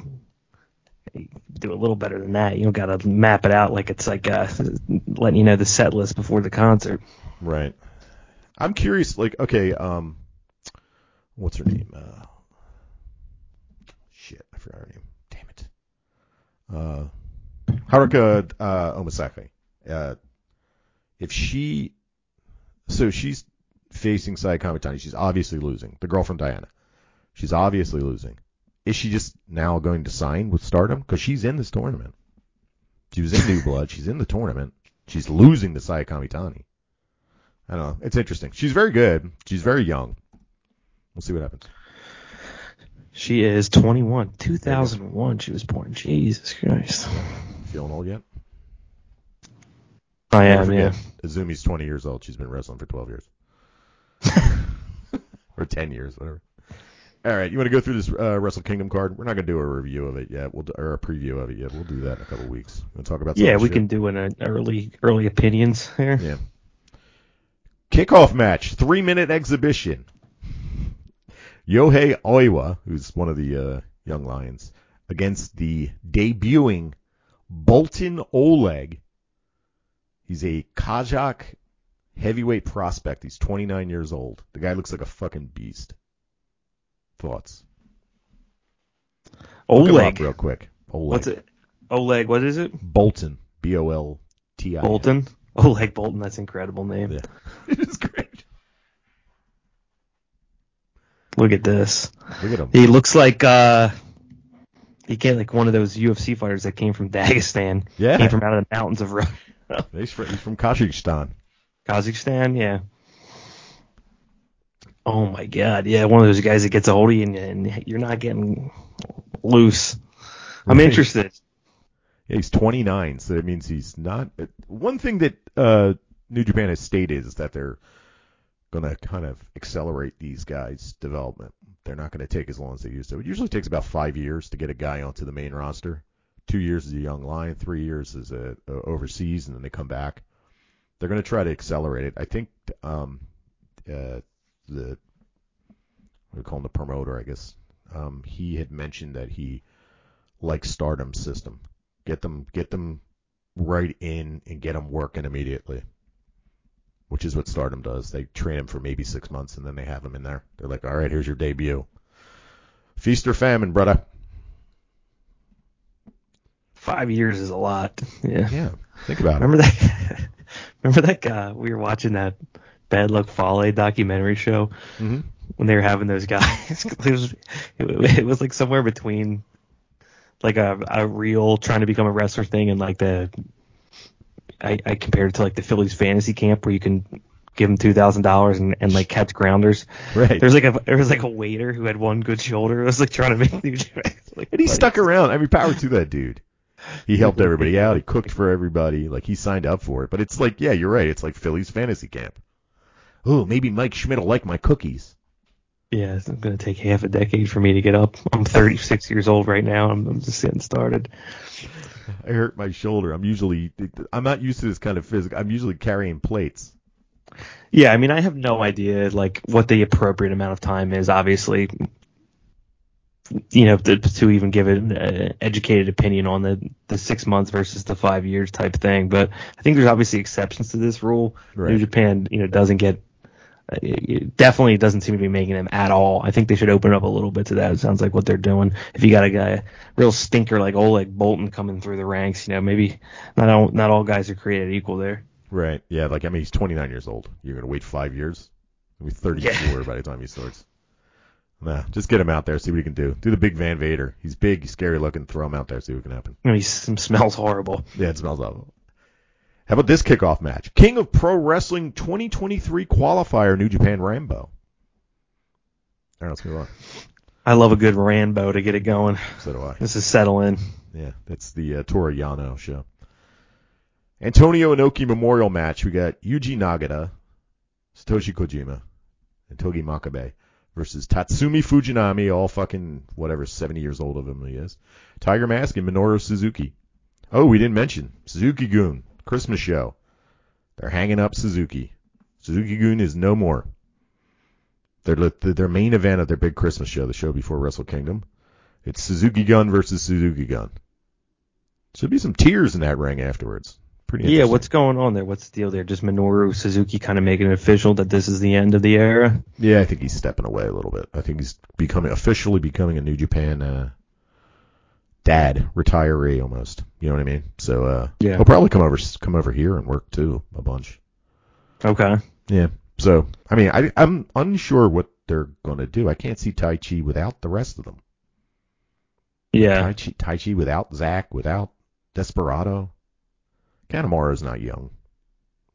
do a little better than that. You don't got to map it out like it's like uh, letting you know the set list before the concert. Right. I'm curious. Like, okay, um, what's her name? Uh, shit, I forgot her name. Damn it. Uh, Haruka uh, Umesaki. Uh, if she, so she's facing Saya Kamitani. She's obviously losing. The girl from Diana. She's obviously losing. Is she just now going to sign with Stardom? Because she's in this tournament. She was in New Blood. She's in the tournament. She's losing to Saya Kamitani. I don't know. It's interesting. She's very good. She's very young. We'll see what happens. She is 21. 2001 she was born. Jesus Christ. Feeling old yet? I am, yeah. Azumi's 20 years old. She's been wrestling for 12 years. or 10 years, whatever. All right, you want to go through this uh, Wrestle Kingdom card? We're not going to do a review of it yet. We'll do, or a preview of it yet. We'll do that in a couple weeks. We'll talk about Yeah, we shit? can do an uh, early early opinions here. Yeah. Kickoff match, three minute exhibition. Yohei Oiwa, who's one of the uh, young lions, against the debuting Boltin Oleg. He's a Kazakh heavyweight prospect. He's 29 years old. The guy looks like a fucking beast. Thoughts? Look him up Oleg. real quick. Oleg. What's it? Oleg, what is it? Boltin. B O L T I. Boltin. Oleg Boltin, that's an incredible name. Yeah. It is great. Look at this. Look at him. He looks like uh he came like one of those UFC fighters that came from Dagestan. Yeah. Came from out of the mountains of Ru- He's from, he's from Kazakhstan. Kazakhstan, yeah. Oh my god, yeah, one of those guys that gets a hold of you and, and you're not getting loose. I'm Right. interested. Yeah, he's 29, so that means he's not. One thing that uh, New Japan has stated is that they're going to kind of accelerate these guys' development. They're not going to take as long as they used to. It usually takes about five years to get a guy onto the main roster. Two years as a young lion, three years as a, a overseas, and then they come back. They're going to try to accelerate it. I think um, uh, the we call him the promoter, I guess. Um, he had mentioned that he likes Stardom system. Get them, get them right in and get them working immediately. Which is what Stardom does. They train him for maybe six months and then they have him in there. They're like, all right, here's your debut. Feast or famine, brother. Five years is a lot. Yeah. Yeah, think about it. Remember that? remember that guy? We were watching that Bad Luck Fale documentary show hmm when they were having those guys. it was it, it was like somewhere between like a a real trying to become a wrestler thing and like the I, I compared it to like the Phillies fantasy camp where you can give them two thousand dollars and and like catch grounders. Right. There's like a there was like a waiter who had one good shoulder. It was like trying to make New Like, And he like- stuck around. I mean, power to that dude. He helped everybody out. He cooked for everybody. Like he signed up for it. But it's like, yeah, you're right. It's like Philly's fantasy camp. Oh, maybe Mike Schmidt will like my cookies. Yeah, it's going to take half a decade for me to get up. I'm 36 years old right now. I'm, I'm just getting started. I hurt my shoulder. I'm usually, I'm not used to this kind of physical. I'm usually carrying plates. Yeah, I mean, I have no idea like what the appropriate amount of time is. Obviously, you know, to, to even give an educated opinion on the the six months versus the five years type thing. But I think there's obviously exceptions to this rule. Right. New Japan, you know, doesn't get. It it definitely doesn't seem to be making them at all. I think they should open up a little bit to that. It sounds like what they're doing. If you got a guy, real stinker like Oleg Boltin coming through the ranks, you know, maybe not all not all guys are created equal there. Right. Yeah. Like, I mean, he's 29 years old. You're going to wait five years? He'll be 34 by the time he starts. Nah, just get him out there, see what he can do. Do the big Van Vader. He's big, scary looking. Throw him out there, see what can happen. I mean, he smells horrible. Yeah, it smells awful. How about this kickoff match? King of Pro Wrestling 2023 qualifier, New Japan Rambo. All right, let's move on. I love a good Rambo to get it going. So do I. This is settle in. Yeah, that's the uh, Torayano show. Antonio Inoki Memorial match. We got Yuji Nagata, Satoshi Kojima, and Togi Makabe versus Tatsumi Fujinami, all fucking whatever, 70 years old of him he is. Tiger Mask and Minoru Suzuki. Oh, we didn't mention Suzuki Gun Christmas show. They're hanging up Suzuki. Suzuki Gun is no more. Their their main event of their big Christmas show, the show before Wrestle Kingdom. It's Suzuki Gun versus Suzuki Gun. Should be some tears in that ring afterwards. Pretty Yeah, what's going on there? What's the deal there? Just Minoru Suzuki kind of making it official that this is the end of the era? Yeah, I think he's stepping away a little bit. I think he's becoming officially becoming a New Japan uh, dad, retiree almost. You know what I mean? So uh, Yeah. he'll probably come over come over here and work too a bunch. Okay. Yeah. So I mean, I, I'm unsure what they're going to do. I can't see Taichi without the rest of them. Yeah. Taichi, tai Chi without Zack, without Desperado. Kanemaru's not young.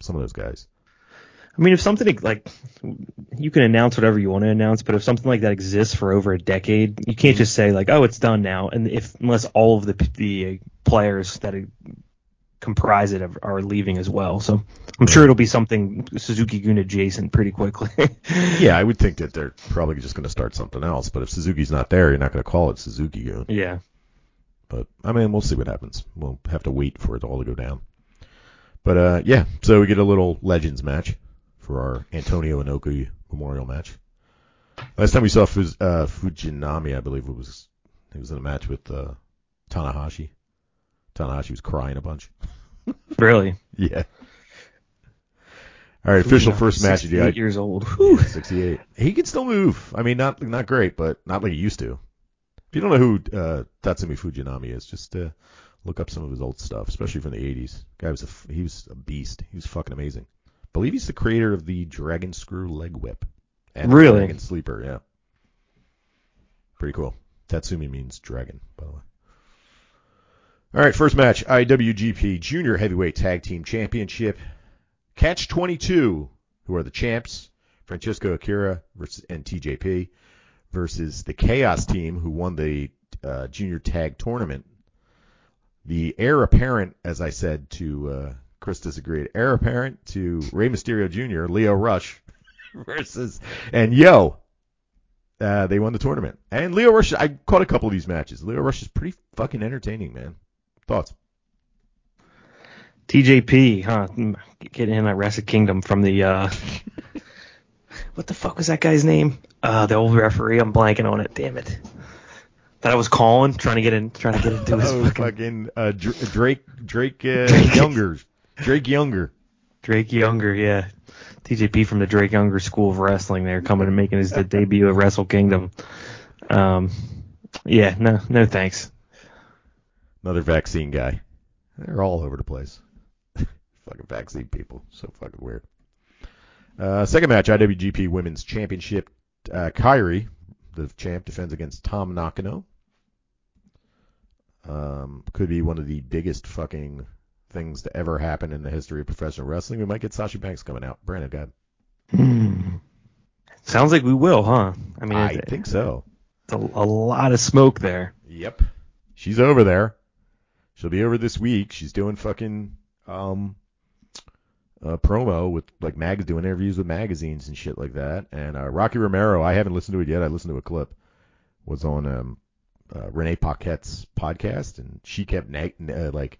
Some of those guys. I mean, if something like you can announce whatever you want to announce, but if something like that exists for over a decade, you can't just say like, "Oh, it's done now," and if unless all of the the players that comprise it are- are leaving as well. So I'm sure it'll be something Suzuki Gun adjacent pretty quickly. Yeah, I would think that they're probably just going to start something else. But if Suzuki's not there, you're not going to call it Suzuki Gun. yeah. But I mean, we'll see what happens. We'll have to wait for it all to go down. But uh, yeah, so we get a little Legends match for our Antonio Inoki Memorial match. Last time we saw Fuz, uh, Fujinami, I believe it was he was in a match with uh, Tanahashi. Tanahashi was crying a bunch. Really. Yeah. All right, official first match of the 68 years old. 68. He can still move. I mean, not not great, but not like he used to. If you don't know who uh, Tatsumi Fujinami is, just uh, look up some of his old stuff, especially from the 80s. Guy was a he was a beast. He was fucking amazing. Believe he's the creator of the Dragon Screw Leg Whip. And Really? Dragon Sleeper, yeah. Pretty cool. Tatsumi means dragon, by the way. All right, first match, IWGP Junior Heavyweight Tag Team Championship. Catch 22, who are the champs, Francisco Akira versus and TJP versus the Chaos Team, who won the uh, Junior Tag Tournament. The heir apparent, as I said to uh, Chris disagreed, heir apparent to Rey Mysterio Jr., Lio Rush versus and Yo. Uh, they won the tournament. And Lio Rush, I caught a couple of these matches. Lio Rush is pretty fucking entertaining, man. Thoughts? TJP, huh? Mm, Getting in that Wrestle Kingdom from the uh what the fuck was that guy's name? Uh the old referee. I'm blanking on it. Damn it. That I was calling, trying to get in, trying to get into his Oh, fucking fucking uh, Dr- Drake, Drake, uh, Younger, Drake Younger. Drake Younger. Yeah, TJP from the Drake Younger School of Wrestling. There, coming and making his debut at Wrestle Kingdom. Um, yeah, no, no thanks. Another vaccine guy. They're all over the place. fucking vaccine people. So fucking weird. Uh, second match, IWGP Women's Championship. Uh, Kairi, the champ, defends against Tam Nakano. Um, could be one of the biggest fucking things to ever happen in the history of professional wrestling. We might get Sasha Banks coming out. Brandon, go ahead. Hmm. Sounds like we will, huh? I mean, I it- think so. it's a, a lot of smoke there. Yep. She's over there. She'll be over this week. She's doing fucking um uh, promo with like mags doing interviews with magazines and shit like that. And uh, Rocky Romero, I haven't listened to it yet. I listened to a clip. Was on um uh, Renee Paquette's podcast, and she kept nag- uh, like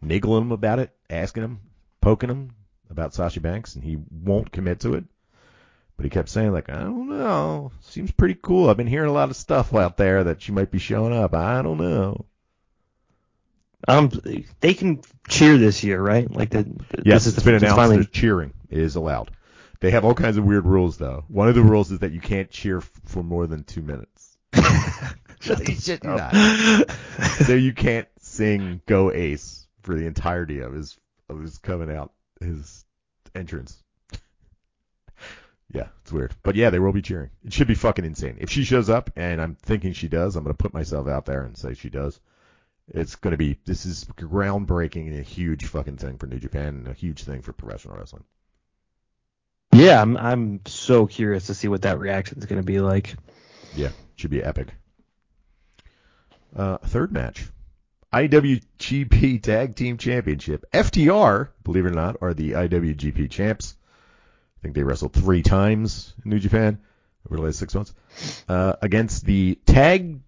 niggling him about it, asking him, poking him about Sasha Banks, and he won't commit to it. But he kept saying like, I don't know, seems pretty cool. I've been hearing a lot of stuff out there that she might be showing up. I don't know. Um, they can cheer this year, right? Like the Yes, this is it's been announced finally- that cheering is allowed. They have all kinds of weird rules though. One of the rules is that you can't cheer f- for more than two minutes. Shut the Shit, fuck up. so you can't sing "Go Ace" for the entirety of his of his coming out his entrance. Yeah, it's weird. But yeah, they will be cheering. It should be fucking insane. If she shows up, and I'm thinking she does, I'm going to put myself out there and say she does. It's going to be, this is groundbreaking and a huge fucking thing for New Japan and a huge thing for professional wrestling. Yeah, I'm I'm so curious to see what that reaction is going to be like. Yeah, should be epic. Uh, third match. IWGP Tag Team Championship. FTR, believe it or not, are the IWGP champs. I think they wrestled three times in New Japan over the last six months. Uh, against the Tag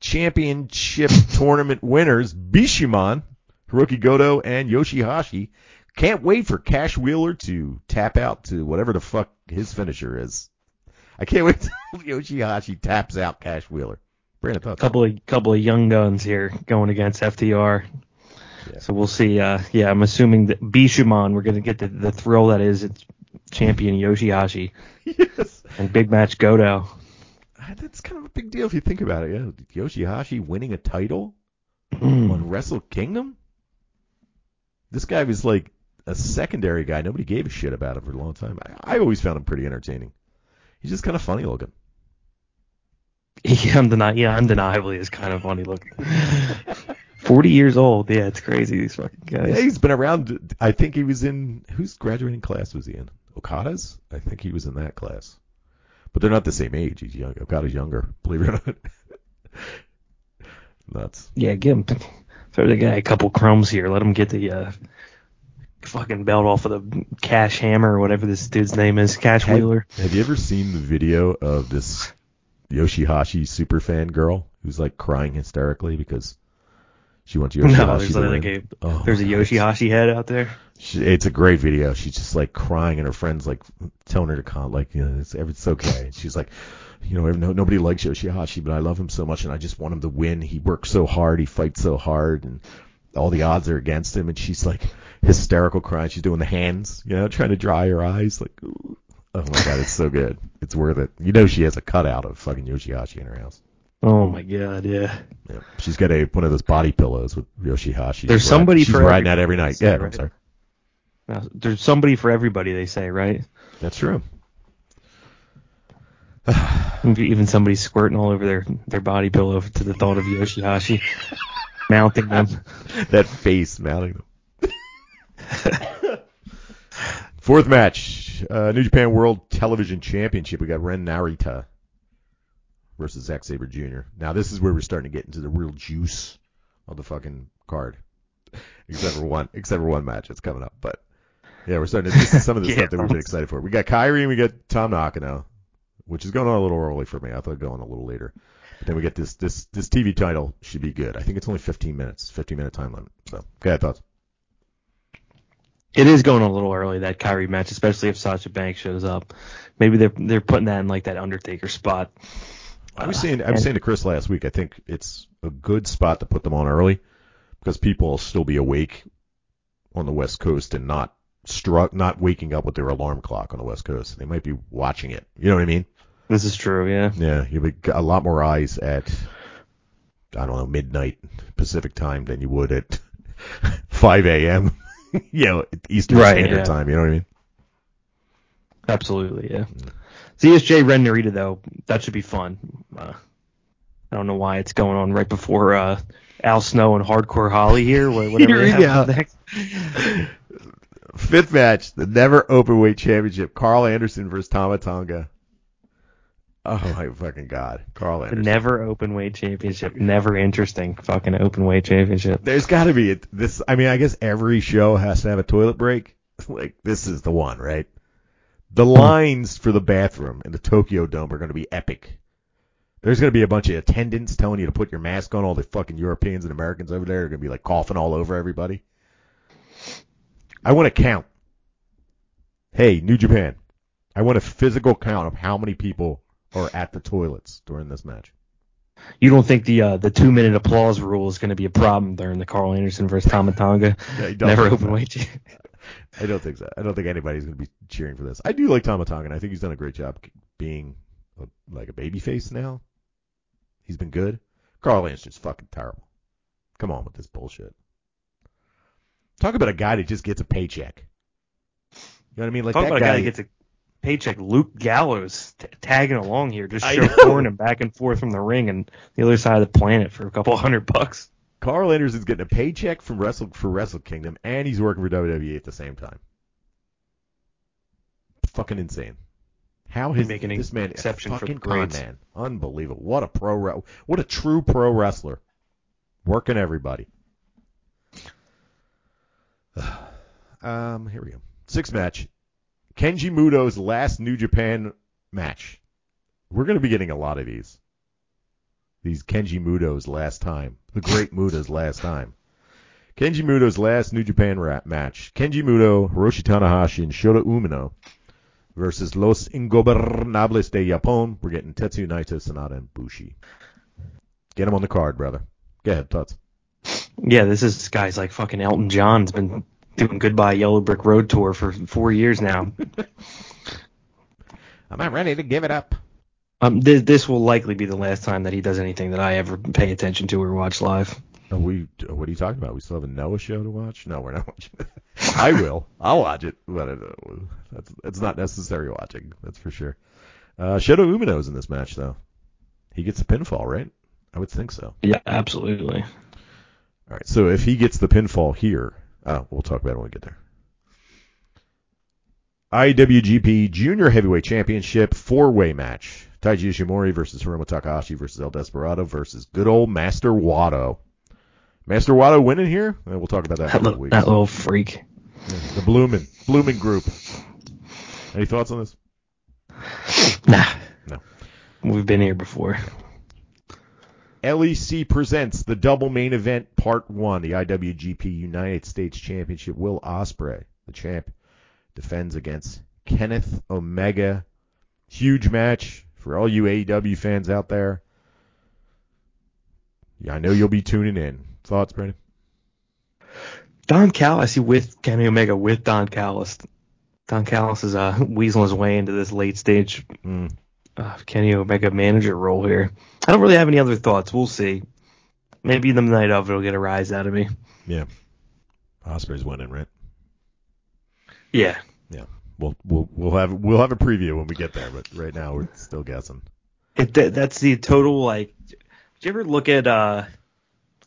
Championship Tournament winners, Bishamon, Hiroki Goto, and Yoshihashi. Can't wait for Cash Wheeler to tap out to whatever the fuck his finisher is. I can't wait till Yoshihashi taps out Cash Wheeler. Brandon thoughts? Couple of couple of young guns here going against FTR. Yeah. So we'll see. Uh, yeah, I'm assuming that Bishamon, we're going to get the, the thrill that is it's champion Yoshihashi yes. and big match Goto. Uh, That's kind of a big deal if you think about it. Yeah, Yoshihashi winning a title on Wrestle Kingdom. This guy was like a secondary guy. Nobody gave a shit about him for a long time. I, I always found him pretty entertaining. He's just kind of funny looking. Yeah, undeni- yeah, undeniably is kind of funny looking. 40 years old. Yeah, it's crazy. These fucking Yeah, guys. he's been around. I think he was in whose graduating class was he in? Okada's. I think he was in that class. But they're not the same age. He's young. Okada's younger. Believe it or not. Nuts. Yeah, give him throw the guy a couple crumbs here. Let him get the uh, fucking belt off of the Cash Hammer or whatever this dude's name is, Cash Have- Wheeler. Have you ever seen the video of this Yoshihashi super fan girl who's like crying hysterically because she wants Yoshihashi No, there's to like win? a Oh there's a. Yoshihashi head out there. She, it's a great video. She's just like crying, and her friends like telling her to calm, like you know, it's, it's okay. And she's like, you know, no, nobody likes Yoshihashi, but I love him so much, and I just want him to win. He works so hard, he fights so hard, and all the odds are against him. And she's like hysterical crying. She's doing the hands, you know, trying to dry her eyes. Like, ooh. Oh my god, it's so good. It's worth it. You know, she has a cutout of fucking Yoshihashi in her house. Oh, oh my god, yeah. Yeah. She's got a one of those body pillows with Yoshihashi. There's She's somebody riding, she's for riding that every- every night. say, Yeah, I'm right? sorry. Now, There's somebody for everybody, they say, right? That's true. Even somebody squirting all over their their body pillow to the thought of Yoshihashi mounting them. that face mounting them. Fourth match, uh, New Japan World Television Championship. We got Ren Narita versus Zack Sabre Jr. Now this is where we're starting to get into the real juice of the fucking card. Except for one, except for one match that's coming up. But yeah, we're starting to. This is some of the Yeah. stuff that we've been excited for. We got Kairi and we got Tam Nakano, which is going on a little early for me. I thought it'd go on a little later. But then we get this this this TV title should be good. I think it's only 15 minutes, 15 minute time limit. So, ahead, thoughts. It is going a little early that Kairi match, especially if Sasha Banks shows up. Maybe they're they're putting that in like that Undertaker spot. I was saying I was and- saying to Chris last week. I think it's a good spot to put them on early because people will still be awake on the West Coast and not struck not waking up with their alarm clock on the West Coast. They might be watching it. You know what I mean? This is true, yeah. Yeah, you'll be a lot more eyes at I don't know midnight Pacific time than you would at 5 a.m. you know Eastern Right, Standard yeah. Time. You know what I mean? Absolutely, yeah. ZSJ Ren Narita though, that should be fun. Uh, I don't know why it's going on right before uh, Al Snow and Hardcore Holly here. Whatever they Here we have next. Fifth match, the Never Openweight Championship. Karl Anderson versus Tama Tonga. Oh my fucking god, Karl Anderson. never open weight championship, never interesting fucking open weight championship. There's got to be a, this. I mean, I guess every show has to have a toilet break. Like this is the one, right? The lines for the bathroom in the Tokyo Dome are going to be epic. There's going to be a bunch of attendants telling you to put your mask on. All the fucking Europeans and Americans over there are going to be like coughing all over everybody. I want to count. Hey, New Japan. I want a physical count of how many people are at the toilets during this match. You don't think the uh, the two minute applause rule is going to be a problem during the Karl Anderson versus Tama Tonga Yeah, never open so. weight? cha- I don't think so. I don't think anybody's going to be cheering for this. I do like Tama Tonga, and I think he's done a great job being a, like a babyface now. He's been good. Karl Anderson's fucking terrible. Come on with this bullshit. Talk about a guy that just gets a paycheck. You know what I mean? Like Talk that about guy. a guy that gets a paycheck. Luke Gallows t- tagging along here, just chauffeuring him back and forth from the ring and the other side of the planet for a couple hundred bucks. Karl Anderson's getting a paycheck from Wrestle for Wrestle Kingdom, and he's working for WWE at the same time. Fucking insane. How his Make an this man exception a for fucking con greats. man, unbelievable. What a pro, what a true pro wrestler, working everybody. um, here we go. Six match, Keiji Muto's last New Japan match. We're going to be getting a lot of these. These Keiji Muto's last time. The great Muto's last time. Keiji Muto's last New Japan rap match. Keiji Muto, Hiroshi Tanahashi, and Shota Umino versus Los Ingobernables de Japón. We're getting Tetsu Naito, SANADA, and Bushi. Get him on the card, brother. Go ahead, Tuts. Yeah, this is guy's like fucking Elton John's been doing Goodbye Yellow Brick Road tour for four years now. I'm not ready to give it up. Um, this, this will likely be the last time that he does anything that I ever pay attention to or watch live. Are we? What are you talking about? We still have a Noah show to watch? No, we're not watching. it. I will. I'll watch it, but it, uh, that's it's not necessary watching. That's for sure. Uh, Shota Umino's in this match though. He gets a pinfall, right? I would think so. Yeah, absolutely. All right. So if he gets the pinfall here, oh, we'll talk about it when we get there. IWGP Junior Heavyweight Championship four-way match. Taiji Ishimori versus Hiromu Takahashi versus El Desperado versus good old Master Wato. Master Wato winning here? Uh, We'll talk about that in a That, couple little, weeks. that little freak. The Bloomin' Bloomin' Group. Any thoughts on this? Nah. No. We've been here before. LEC presents the double main event part one, the IWGP United States Championship. Will Ospreay, the champ, defends against Kenneth Omega. Huge match for all you AEW fans out there. Yeah, I know you'll be tuning in. Thoughts, Brandon? Don Callis I see with Kenny Omega with Don Callis. Don Callis is uh, weaseling his way into this late stage Mm. Uh, Kenny Omega manager role here. I don't really have any other thoughts. We'll see. Maybe the night of it'll get a rise out of me. Yeah. Ospreay's winning, right? Yeah. Yeah. We'll we'll we'll have we'll have a preview when we get there, but right now we're still guessing. It, that, that's the total like. Did you ever look at uh?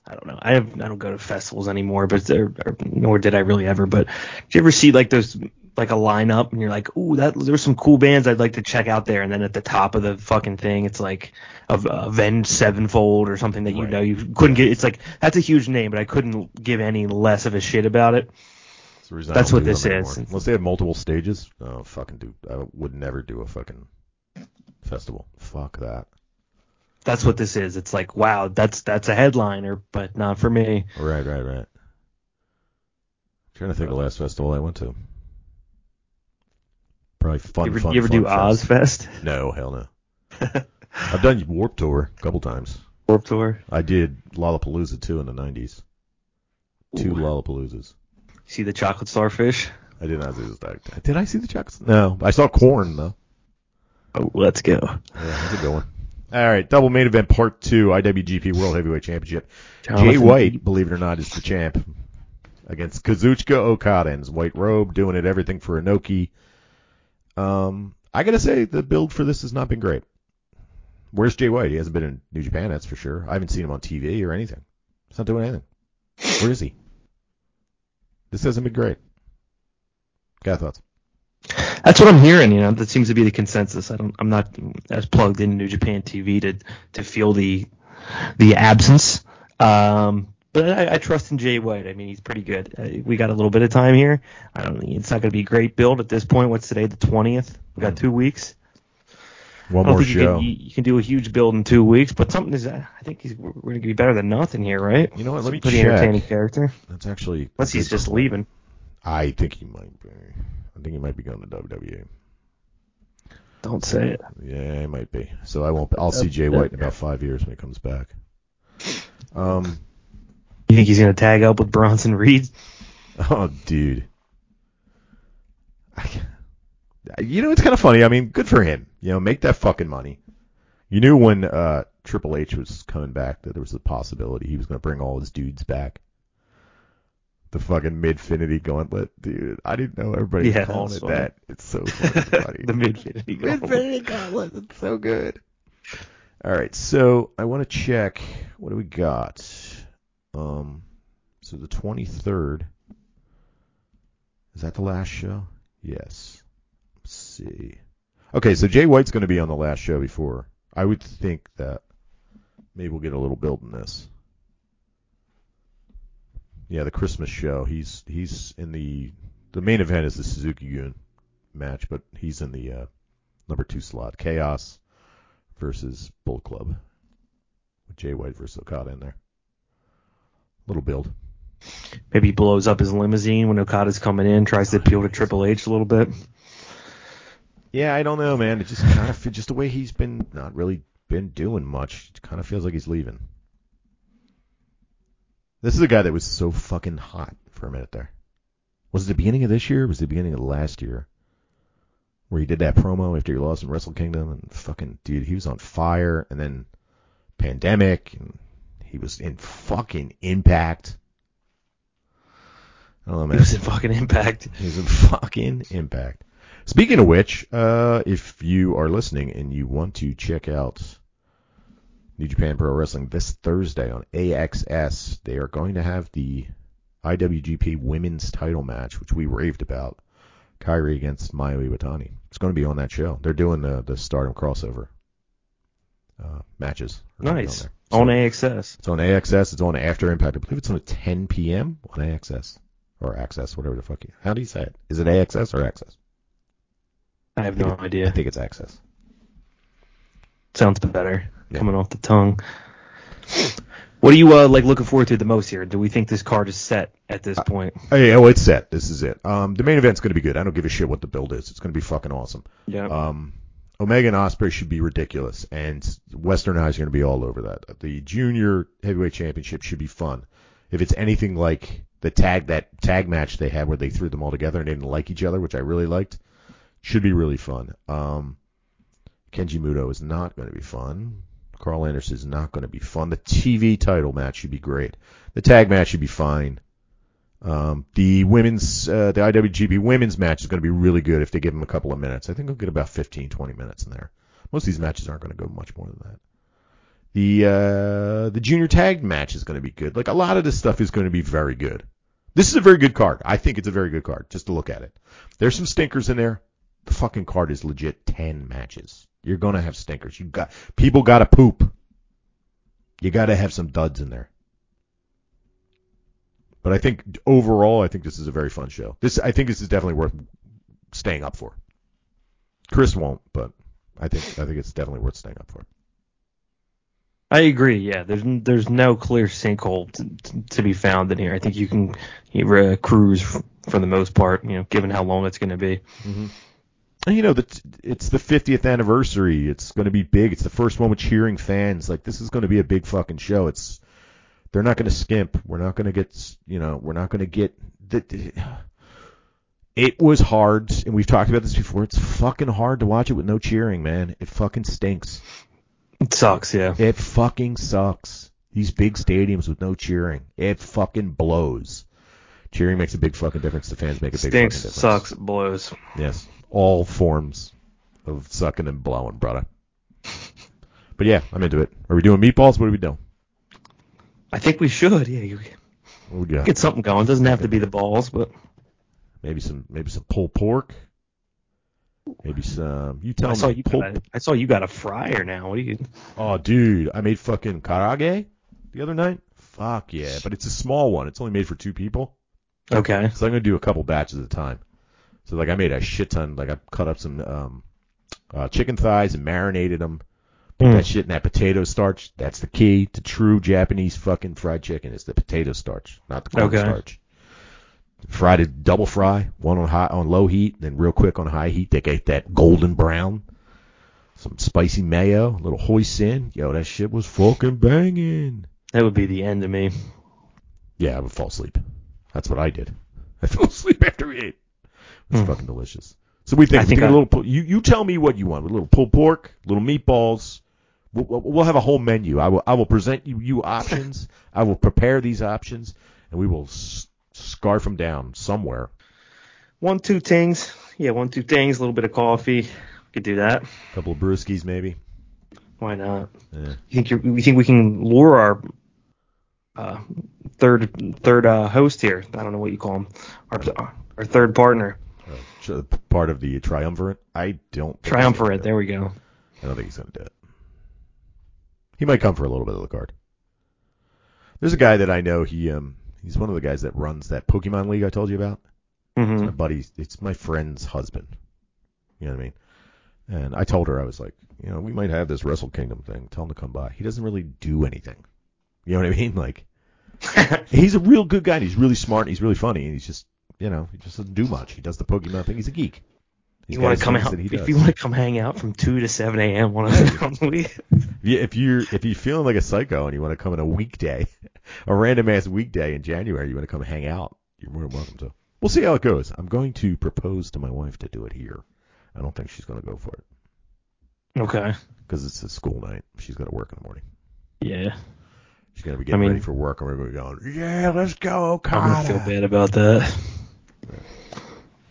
I don't know. I have, I don't go to festivals anymore, but there, or, nor did I really ever. But did you ever see like those like a lineup and you're like, ooh, that there's some cool bands I'd like to check out there, and then at the top of the fucking thing, it's like a Avenged Sevenfold or something that you Right. know you couldn't get. It's like that's a huge name, but I couldn't give any less of a shit about it. That's, the reason I That's what this is. Unless they have multiple stages. Oh, fucking do. I would never do a fucking festival. Fuck that. That's what this is. It's like, wow, that's that's a headliner, but not for me. Right, right, right. trying to think of the last festival I went to. Probably fun, you ever, fun, you ever fun do fest. Ozzfest? No, hell no. I've done Warp Tour a couple times. Warp Tour? I did Lollapalooza too in the 90s. Two Lollapaloozas. See the chocolate starfish? I did not see this. Did I see the chocolates? No, I saw Korn though. Oh, let's go. Yeah, that's a good one. All right, double main event part two, IWGP World Heavyweight Championship. Jay Jonathan- White, believe it or not, is the champ against Kazuchika Okada in his white robe, doing it everything for Inoki. Um, I gotta say the build for this has not been great. Where's Jay White? He hasn't been in New Japan, that's for sure. I haven't seen him on TV or anything. He's not doing anything. Where is he? This hasn't been great. Got thoughts? That's what I'm hearing. You know, that seems to be the consensus. I don't. I'm not as plugged into New Japan TV to to feel the the absence. Um, but I, I trust in Jay White. I mean, he's pretty good. Uh, we got a little bit of time here. I don't. It's not going to be a great build at this point. What's today? The 20th. We got two weeks. One I more think you show. can, you, you can do a huge build in two weeks, but something is. I think he's, we're going to be better than nothing here, right? You know what? Let me Pretty check. entertaining character. That's actually a Unless he's just point. leaving. I think he might be. I think he might be going to WWE. Don't say it. Yeah, he might be. So I won't. I'll see Jay White in about five years when he comes back. Um. You think he's going to tag up with Bronson Reed? Oh, dude. You know, it's kind of funny. I mean, good for him. You know, make that fucking money. You knew when uh, Triple H was coming back that there was a possibility he was going to bring all his dudes back. The fucking Midfinity Gauntlet, dude. I didn't know everybody Yeah, was calling it funny. that. It's so funny. the Midfinity Gauntlet. Midfinity Gauntlet. It's so good. All right, so I want to check. What do we got? Um, so the 23rd. Is that the last show? Yes. Let's see. Okay, so Jay White's going to be on the last show before. I would think that maybe we'll get a little build in this. Yeah, the Christmas show. He's he's in the the main event is the Suzuki Gun match, but he's in the uh, number two slot. Chaos versus Bull Club with Jay White versus Okada in there. Little build. Maybe he blows up his limousine when Okada's coming in, tries to appeal to Triple H a little bit. Yeah, I don't know, man. It just kind of just the way he's been not really been doing much. It kind of feels like he's leaving. This is a guy that was so fucking hot for a minute there. Was it the beginning of this year? Or was it the beginning of last year? Where he did that promo after he lost in Wrestle Kingdom and fucking dude, he was on fire and then pandemic and he was in fucking impact. I don't He was in fucking Impact. He's in fucking impact. Speaking of which, uh, if you are listening and you want to check out New Japan Pro Wrestling this Thursday on AXS, they are going to have the IWGP Women's Title match, which we raved about. Kairi against Mayu Iwatani. It's going to be on that show. They're doing the the Stardom crossover uh, matches. are gonna be Nice. On AXS. it's on AXS. It's on After Impact. I believe it's on at 10 p.m. on AXS or Access, whatever the fuck you. How do you say it? Is it AXS or Access? I have no idea. I think it's Access. Sounds better Yeah. coming off the tongue. What are you uh, like looking forward to the most here? Do we think this card is set at this point? Hey, oh, it's set. This is it. Um, the main event's going to be good. I don't give a shit what the build is. It's going to be fucking awesome. Yeah. Um, Omega and Ospreay should be ridiculous, and Western Eyes are going to be all over that. The Junior Heavyweight Championship should be fun. If it's anything like the tag that tag match they had where they threw them all together and they didn't like each other, which I really liked, should be really fun. Um, Keiji Muto is not going to be fun. Karl Anderson is not going to be fun. The TV title match should be great. The tag match should be fine. Um, the women's, uh, the IWGP women's match is going to be really good if they give them a couple of minutes. I think they'll get about 15, 20 minutes in there. Most of these matches aren't going to go much more than that. The uh, the junior tag match is going to be good. Like a lot of this stuff is going to be very good. This is a very good card. I think it's a very good card. Just to look at it. There's some stinkers in there. The fucking card is legit 10 matches. You're going to have stinkers. You got people got to poop. You got to have some duds in there. But I think overall, I think this is a very fun show. This, I think, this is definitely worth staying up for. Chris won't, but I think I think it's definitely worth staying up for. I agree. Yeah, there's there's no clear sinkhole to, to be found in here. I think you can uh, cruise for the most part. You know, given how long it's going to be. And you know, the, it's the 50th anniversary. It's going to be big. It's the first one with cheering fans. Like this is going to be a big fucking show. It's they're not going to skimp. We're not going to get you know we're not going to get the. It was hard, and we've talked about this before. It's fucking hard to watch it with no cheering, man. It fucking stinks. It sucks. Yeah. It fucking sucks. These big stadiums with no cheering. It fucking blows. Cheering makes a big fucking difference. The fans make a big Stinks, fucking difference. Stinks, sucks, blows. Yes. All forms of sucking and blowing, brother. But yeah, I'm into it. Are we doing meatballs? What are we doing? I think we should. Yeah, you What we got? get something going. Doesn't have to be the balls, but Maybe some maybe some pulled pork. Maybe some you tell I me. saw you pulled- got a, I saw you got a fryer now. What do you? Oh dude, I made fucking karaage the other night. Fuck yeah, but it's a small one. It's only made for two people. Okay. So I'm gonna do a couple batches at a time. So like I made a shit ton. Like I cut up some um, uh, chicken thighs and marinated them. Put Mm. that shit in that potato starch. That's the key to true Japanese fucking fried chicken. Is the potato starch, not the corn Okay. starch. Fried it double fry, one on high on low heat, then real quick on high heat. They get that golden brown. Some spicy mayo, a little hoisin. Yo, that shit was fucking banging. That would be the end of me. Yeah, I would fall asleep. That's what I did. I fell asleep after we ate. It's Hmm. fucking delicious. So we think, I think think a I- little. You you tell me what you want. A little pulled pork, little meatballs. We'll, we'll- have a whole menu. I will I will present you you options. I will prepare these options, and we will s- scarf them down somewhere. One, two things, Yeah, one, two things. a little bit of coffee. We could do that. A couple of brewskis, maybe. Why not? Yeah. You think you're, you think we can lure our uh, third third uh, host here? I don't know what you call him. Our our third partner. Uh, part of the triumvirate. I don't. think he's gonna Triumvirate. There we go. I don't think he's gonna do it. He might come for a little bit of the card. There's a guy that I know. He um he's one of the guys that runs that Pokemon League I told you about. hmm my buddy, it's my friend's husband. You know what I mean? And I told her I was like, you know, we might have this Wrestle Kingdom thing. Tell him to come by. He doesn't really do anything. You know what I mean? Like, he's a real good guy. And he's really smart. And he's really funny. And he's just, you know, he just doesn't do much. He does the Pokemon thing. He's a geek. He's you want to come out? If you want to come hang out from two to seven a.m. one of the week. Yeah, if you're if you're feeling like a psycho and you want to come on a weekday, a random ass weekday in January, you want to come hang out, you're more than welcome to. We'll see how it goes. I'm going to propose to my wife to do it here. I don't think she's going to go for it Okay. because it's a school night. She's got to work in the morning. Yeah. She's going to be getting mean- ready for work, and we're going to be going, yeah, let's go, I'm gonna feel bad about that.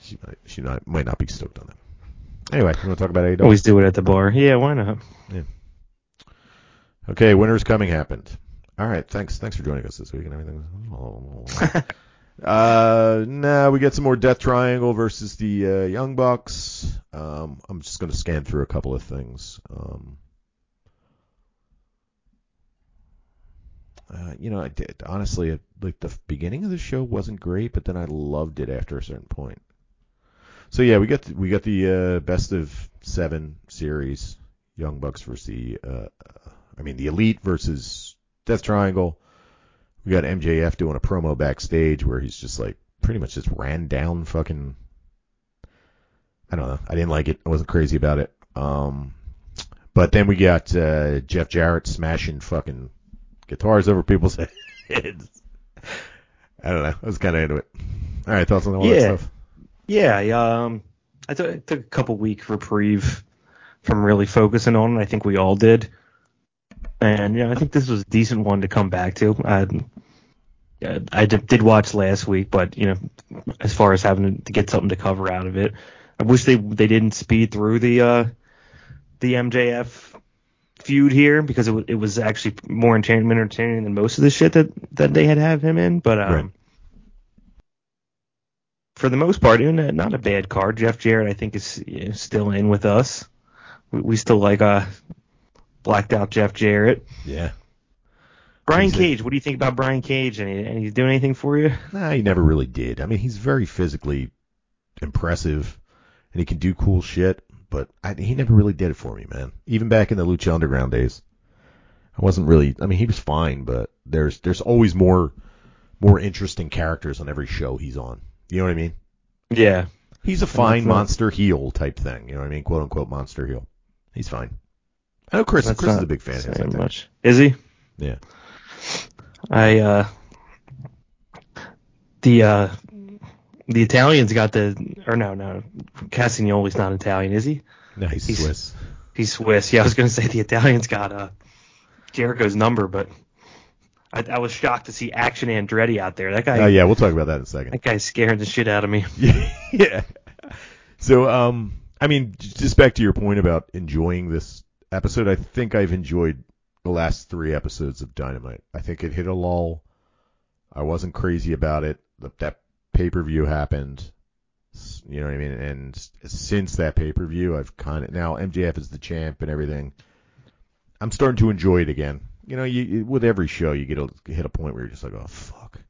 She might, she not, might not be stoked on that. Anyway, you want to talk about AEW? Always do it at the bar. Yeah, why not? Yeah. Okay, Winter's Coming happened. All right, thanks. Thanks for joining us this week and everything. uh, now we get some more Death Triangle versus the uh, Young Bucks. Um, I'm just going to scan through a couple of things. Um, uh, you know, I did honestly. It, like the beginning of the show wasn't great, but then I loved it after a certain point. So yeah, we got the, we got the uh, best of seven series. Young Bucks versus the, uh, I mean, the Elite versus Death Triangle. We got MJF doing a promo backstage where he's just like pretty much just ran down fucking. I don't know. I didn't like it. I wasn't crazy about it. Um, but then we got uh, Jeff Jarrett smashing fucking guitars over people's heads. I don't know. I was kind of into it. All right, thoughts on all Yeah. that stuff? Yeah, yeah, um, I took, a couple week reprieve from really focusing on it. I think we all did, and yeah, I think this was a decent one to come back to. I, I did, watch last week, but you know, as far as having to get something to cover out of it, I wish they they didn't speed through the uh, the MJF feud here because it, wa- it was actually more entertaining, entertaining than most of the shit that that they had have him in. But um, Right. For the most part, not a bad card. Jeff Jarrett, I think, is you know, still in with us. We, we still like uh, blacked out Jeff Jarrett. Yeah. Brian He's a- Cage, what do you think about Brian Cage? And, and he's doing anything for you? Nah, he never really did. I mean, he's very physically impressive, and he can do cool shit. But I, he never really did it for me, man. Even back in the Lucha Underground days, I wasn't really. I mean, he was fine, but there's there's always more more interesting characters on every show he's on. You know what I mean? Yeah. He's a fine not- monster heel type thing. You know what I mean? Quote unquote monster heel. He's fine. I know Chris. That's Chris is a big fan of his. I much. Is he? Yeah. I uh the uh the Italians got the or no no Castagnoli's not Italian is he? No, he's, He's- Swiss. He's Swiss. Yeah, I was gonna say the Italians got uh Jericho's number, but I, I was shocked to see Action Andretti out there. That guy Oh yeah, we'll talk about that in a second. that guy's scaring the shit out of me. yeah. So, um, I mean, just back to your point about enjoying this episode, I think I've enjoyed the last three episodes of Dynamite. I think it hit a lull. I wasn't crazy about it. That pay per view happened. You know what I mean? And since that pay per view, I've kind of now MJF is the champ and everything. I'm starting to enjoy it again. You know, you, with every show, you get a hit a point where you're just like, oh fuck.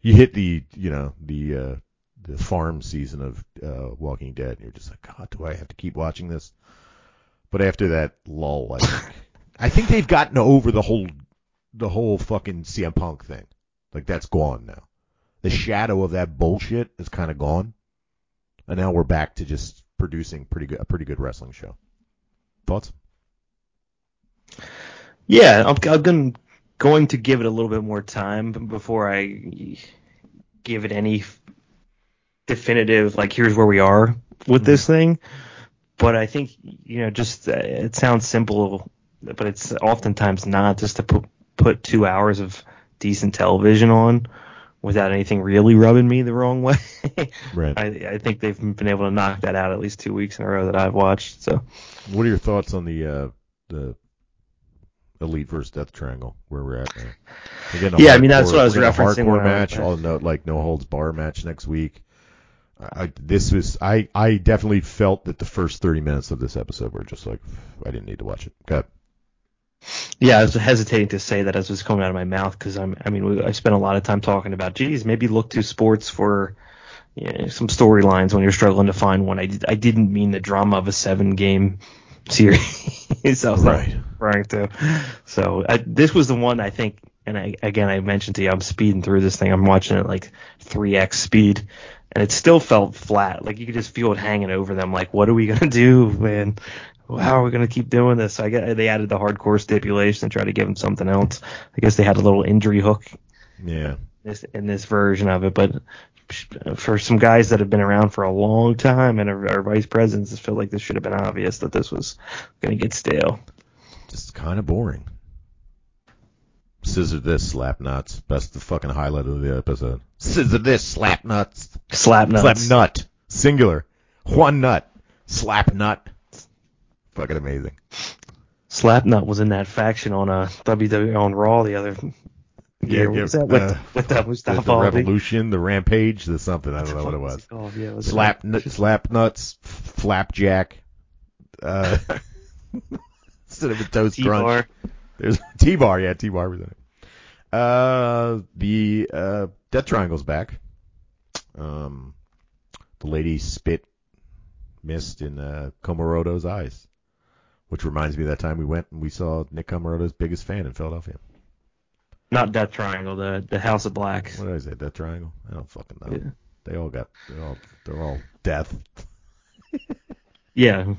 You hit the you know the uh, the farm season of uh, Walking Dead, and you're just like, God, do I have to keep watching this? But after that lull, I think, I think they've gotten over the whole the whole fucking CM Punk thing. Like that's gone now. The shadow of that bullshit is kind of gone, and now we're back to just producing pretty good a pretty good wrestling show. Thoughts? Yeah, I'm, I'm going going to give it a little bit more time before I give it any definitive like here's where we are with this thing. But I think you know, just uh, it sounds simple, but it's oftentimes not. Just to put put two hours of decent television on without anything really rubbing me the wrong way. Right. I, I think they've been able to knock that out at least two weeks in a row that I've watched. So What are your thoughts on the uh, the Elite versus Death Triangle where we're at now? Again, Yeah, I mean, that's what I was referencing Hardcore match, all no like no holds bar match next week. I, this was I I definitely felt that the first 30 minutes of this episode were just like I didn't need to watch it. Got yeah, I was hesitating to say that as it was coming out of my mouth because I'm I mean we, I spent a lot of time talking about geez maybe look to sports for you know, some storylines when you're struggling to find one. I did, I didn't mean the drama of a seven game series. I was Right. referring to. So I, this was the one I think, and I again I mentioned to you I'm speeding through this thing. I'm watching it like 3x speed, and it still felt flat. Like you could just feel it hanging over them. Like what are we gonna do, man? How are we gonna keep doing this? So I get they added the hardcore stipulation to try to give them something else. I guess they had a little injury hook yeah. this in this version of it, but for some guys that have been around for a long time and are, are vice presidents, I feel like this should have been obvious that this was going to get stale. Just kind of boring. Scissor this, slap nuts. That's the fucking highlight of the episode. Scissor this, slap nuts. Slap nuts. Slap nut. Singular. One nut. Slap nut. Fucking amazing. Slapnut was in that faction on uh, WWE on Raw the other Yeah, yeah, What was that with, uh, the, with the The, the revolution, the rampage, the something. I don't know what it was. Oh, yeah, was Slap, nut, slap nuts, flapjack. Uh, instead of a toast crunch. T-bar. There's T-bar, yeah, T-bar was in it. Uh, the uh, Death Triangle's back. Um, the lady spit mist in uh, eyes, which reminds me of that time we went and we saw Nick Comoroto's biggest fan in Philadelphia. Not Death Triangle, the the House of Black. What did I say? Death Triangle? I don't fucking know. Yeah. They all got, they're all, they're all death. Yeah.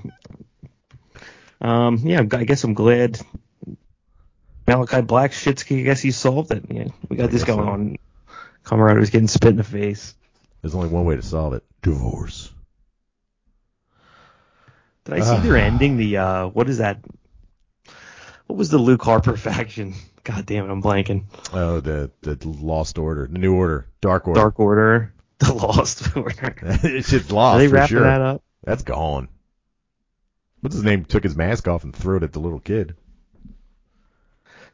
Um, yeah, I guess I'm glad Malakai Black shit's, I guess he solved it. Yeah, we got I this going so. on. Comoroto's getting spit in the face. There's only one way to solve it: divorce. Did I see they're ending the, uh, what is that? What was the Luke Harper faction? God damn it, I'm blanking. Oh, the the Lost Order, the New Order, Dark Order. Dark Order, the Lost Order. it's just lost. Are they wrapping sure. that up? That's gone. What's his name? Took his mask off and threw it at the little kid.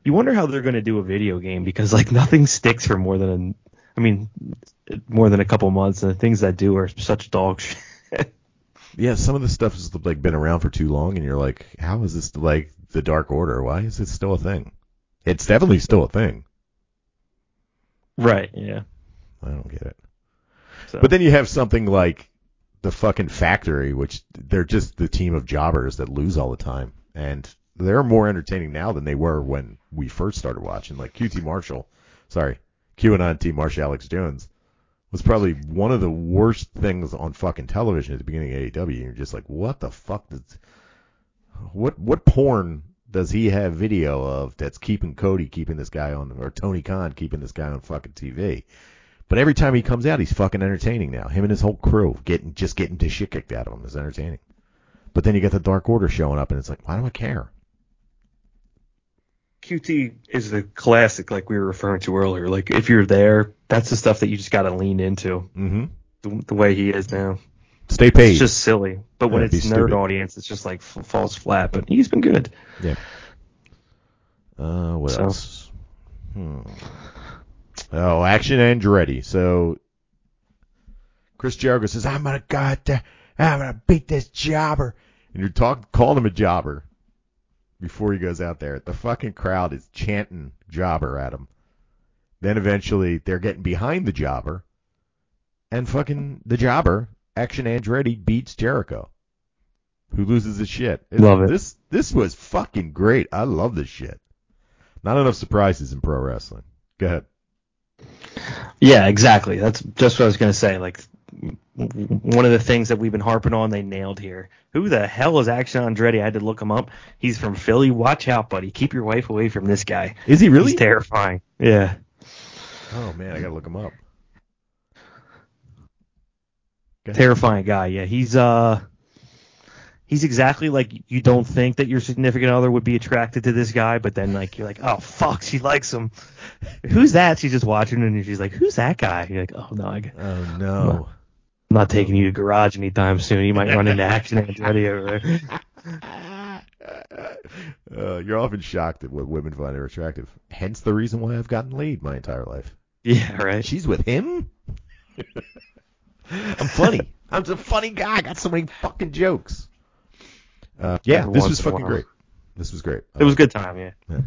You wonder how they're going to do a video game because like nothing sticks for more than, I mean, more than a couple months, and the things that do are such dog shit. Yeah, some of the stuff has like been around for too long, and you're like, how is this like the Dark Order? Why is it still a thing? It's definitely still a thing. right. Yeah. I don't get it. So. But then you have something like the fucking Factory, which they're just the team of jobbers that lose all the time, and they're more entertaining now than they were when we first started watching. Like QT Marshall, sorry, QAnon T Marshall Alex Jones was probably one of the worst things on fucking television at the beginning of AEW. You're just like, what the fuck does what what porn does he have video of that's keeping Cody keeping this guy on or Tony Khan keeping this guy on fucking TV? But every time he comes out, he's fucking entertaining now. Him and his whole crew getting just getting the shit kicked out of him is entertaining. But then you get the Dark Order showing up, and it's like, why do I care? QT is the classic, like we were referring to earlier. Like if you're there, that's the stuff that you just got to lean into. Mm-hmm. The, the way he is now, Stay paid. it's just silly. But when be it's nerd stupid. audience, it's just like f- falls flat. But he's been good. yeah. Uh, what So- else? Hmm. Oh, Action Andretti. So Chris Jericho says, "I'm gonna go out there. I'm gonna beat this jobber," and you're talking, calling him a jobber before he goes out there. The fucking crowd is chanting jobber at him. Then eventually they're getting behind the jobber, and fucking the jobber, Action Andretti, beats Jericho, who loses his shit. Love it. This this was fucking great. I love this shit. Not enough surprises in pro wrestling. Go ahead. Yeah, exactly. That's just what I was gonna say. Like one of the things that we've been harping on, they nailed here. Who the hell is Action Andretti? I had to look him up. He's from Philly. Watch out, buddy. Keep your wife away from this guy. Is he really? He's terrifying. Yeah. oh man, I gotta look him up. Go ahead. Terrifying guy. Yeah, he's uh, he's exactly like you don't think that your significant other would be attracted to this guy, but then like you're like, oh fuck, she likes him. Who's that? She's just watching and she's like, who's that guy? You're like, oh no, I, Oh no. I'm not taking you to garage anytime soon. You might run into action Andretti over there. Uh, you're often shocked at what women find her attractive. Hence the reason why I've gotten laid my entire life. Yeah, right. She's with him. I'm funny. I'm a funny guy. I got so many fucking jokes. Uh, yeah, Every this was fucking great. This was great. It was a good time, yeah.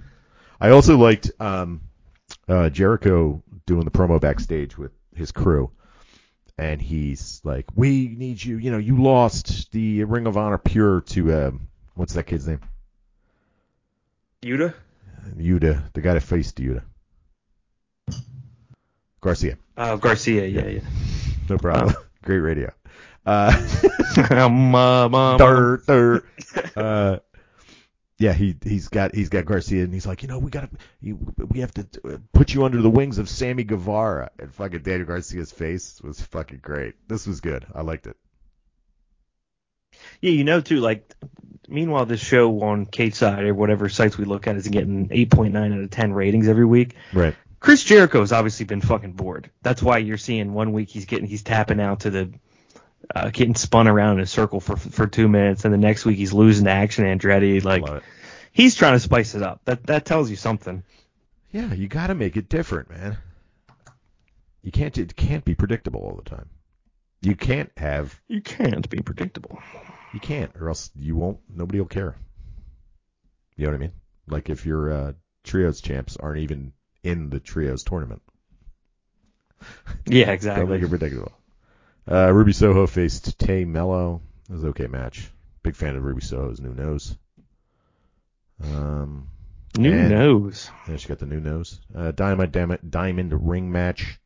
I also liked um, uh, Jericho doing the promo backstage with his crew, and he's like, "We need you. You know, you lost the Ring of Honor Pure to um, what's that kid's name? Yuta? Yuta, the guy that faced Yuta, Garcia. Uh, Garcia, yeah, yeah. No problem. Great radio. Uh, dirt, dirt. Uh, yeah, he he's got he's got Garcia, and he's like, you know, we gotta you, we have to uh, put you under the wings of Sammy Guevara, and fucking Daniel Garcia's face was fucking great. This was good. I liked it. Yeah, you know too. Like, meanwhile, this show on Kate side or whatever sites we look at is getting 8.9 out of 10 ratings every week. Right. Chris Jericho's obviously been fucking bored. That's why you're seeing one week he's getting he's tapping out to the uh, getting spun around in a circle for for two minutes, and the next week he's losing to Action Andretti. Like he's trying to spice it up. That that tells you something. Yeah, you got to make it different, man. You can't it can't be predictable all the time. You can't have You can't be predictable. you can't, or else you won't. Nobody will care. You know what I mean? Like if your uh, trios champs aren't even in the trios tournament. Yeah, exactly. Don't make it predictable. Uh, Ruby Soho faced Tay Melo. It was an okay match. Big fan of Ruby Soho's new nose. Um, New And- nose. yeah, she got the new nose. Uh, Dynamite Diamond, Diamond ring match.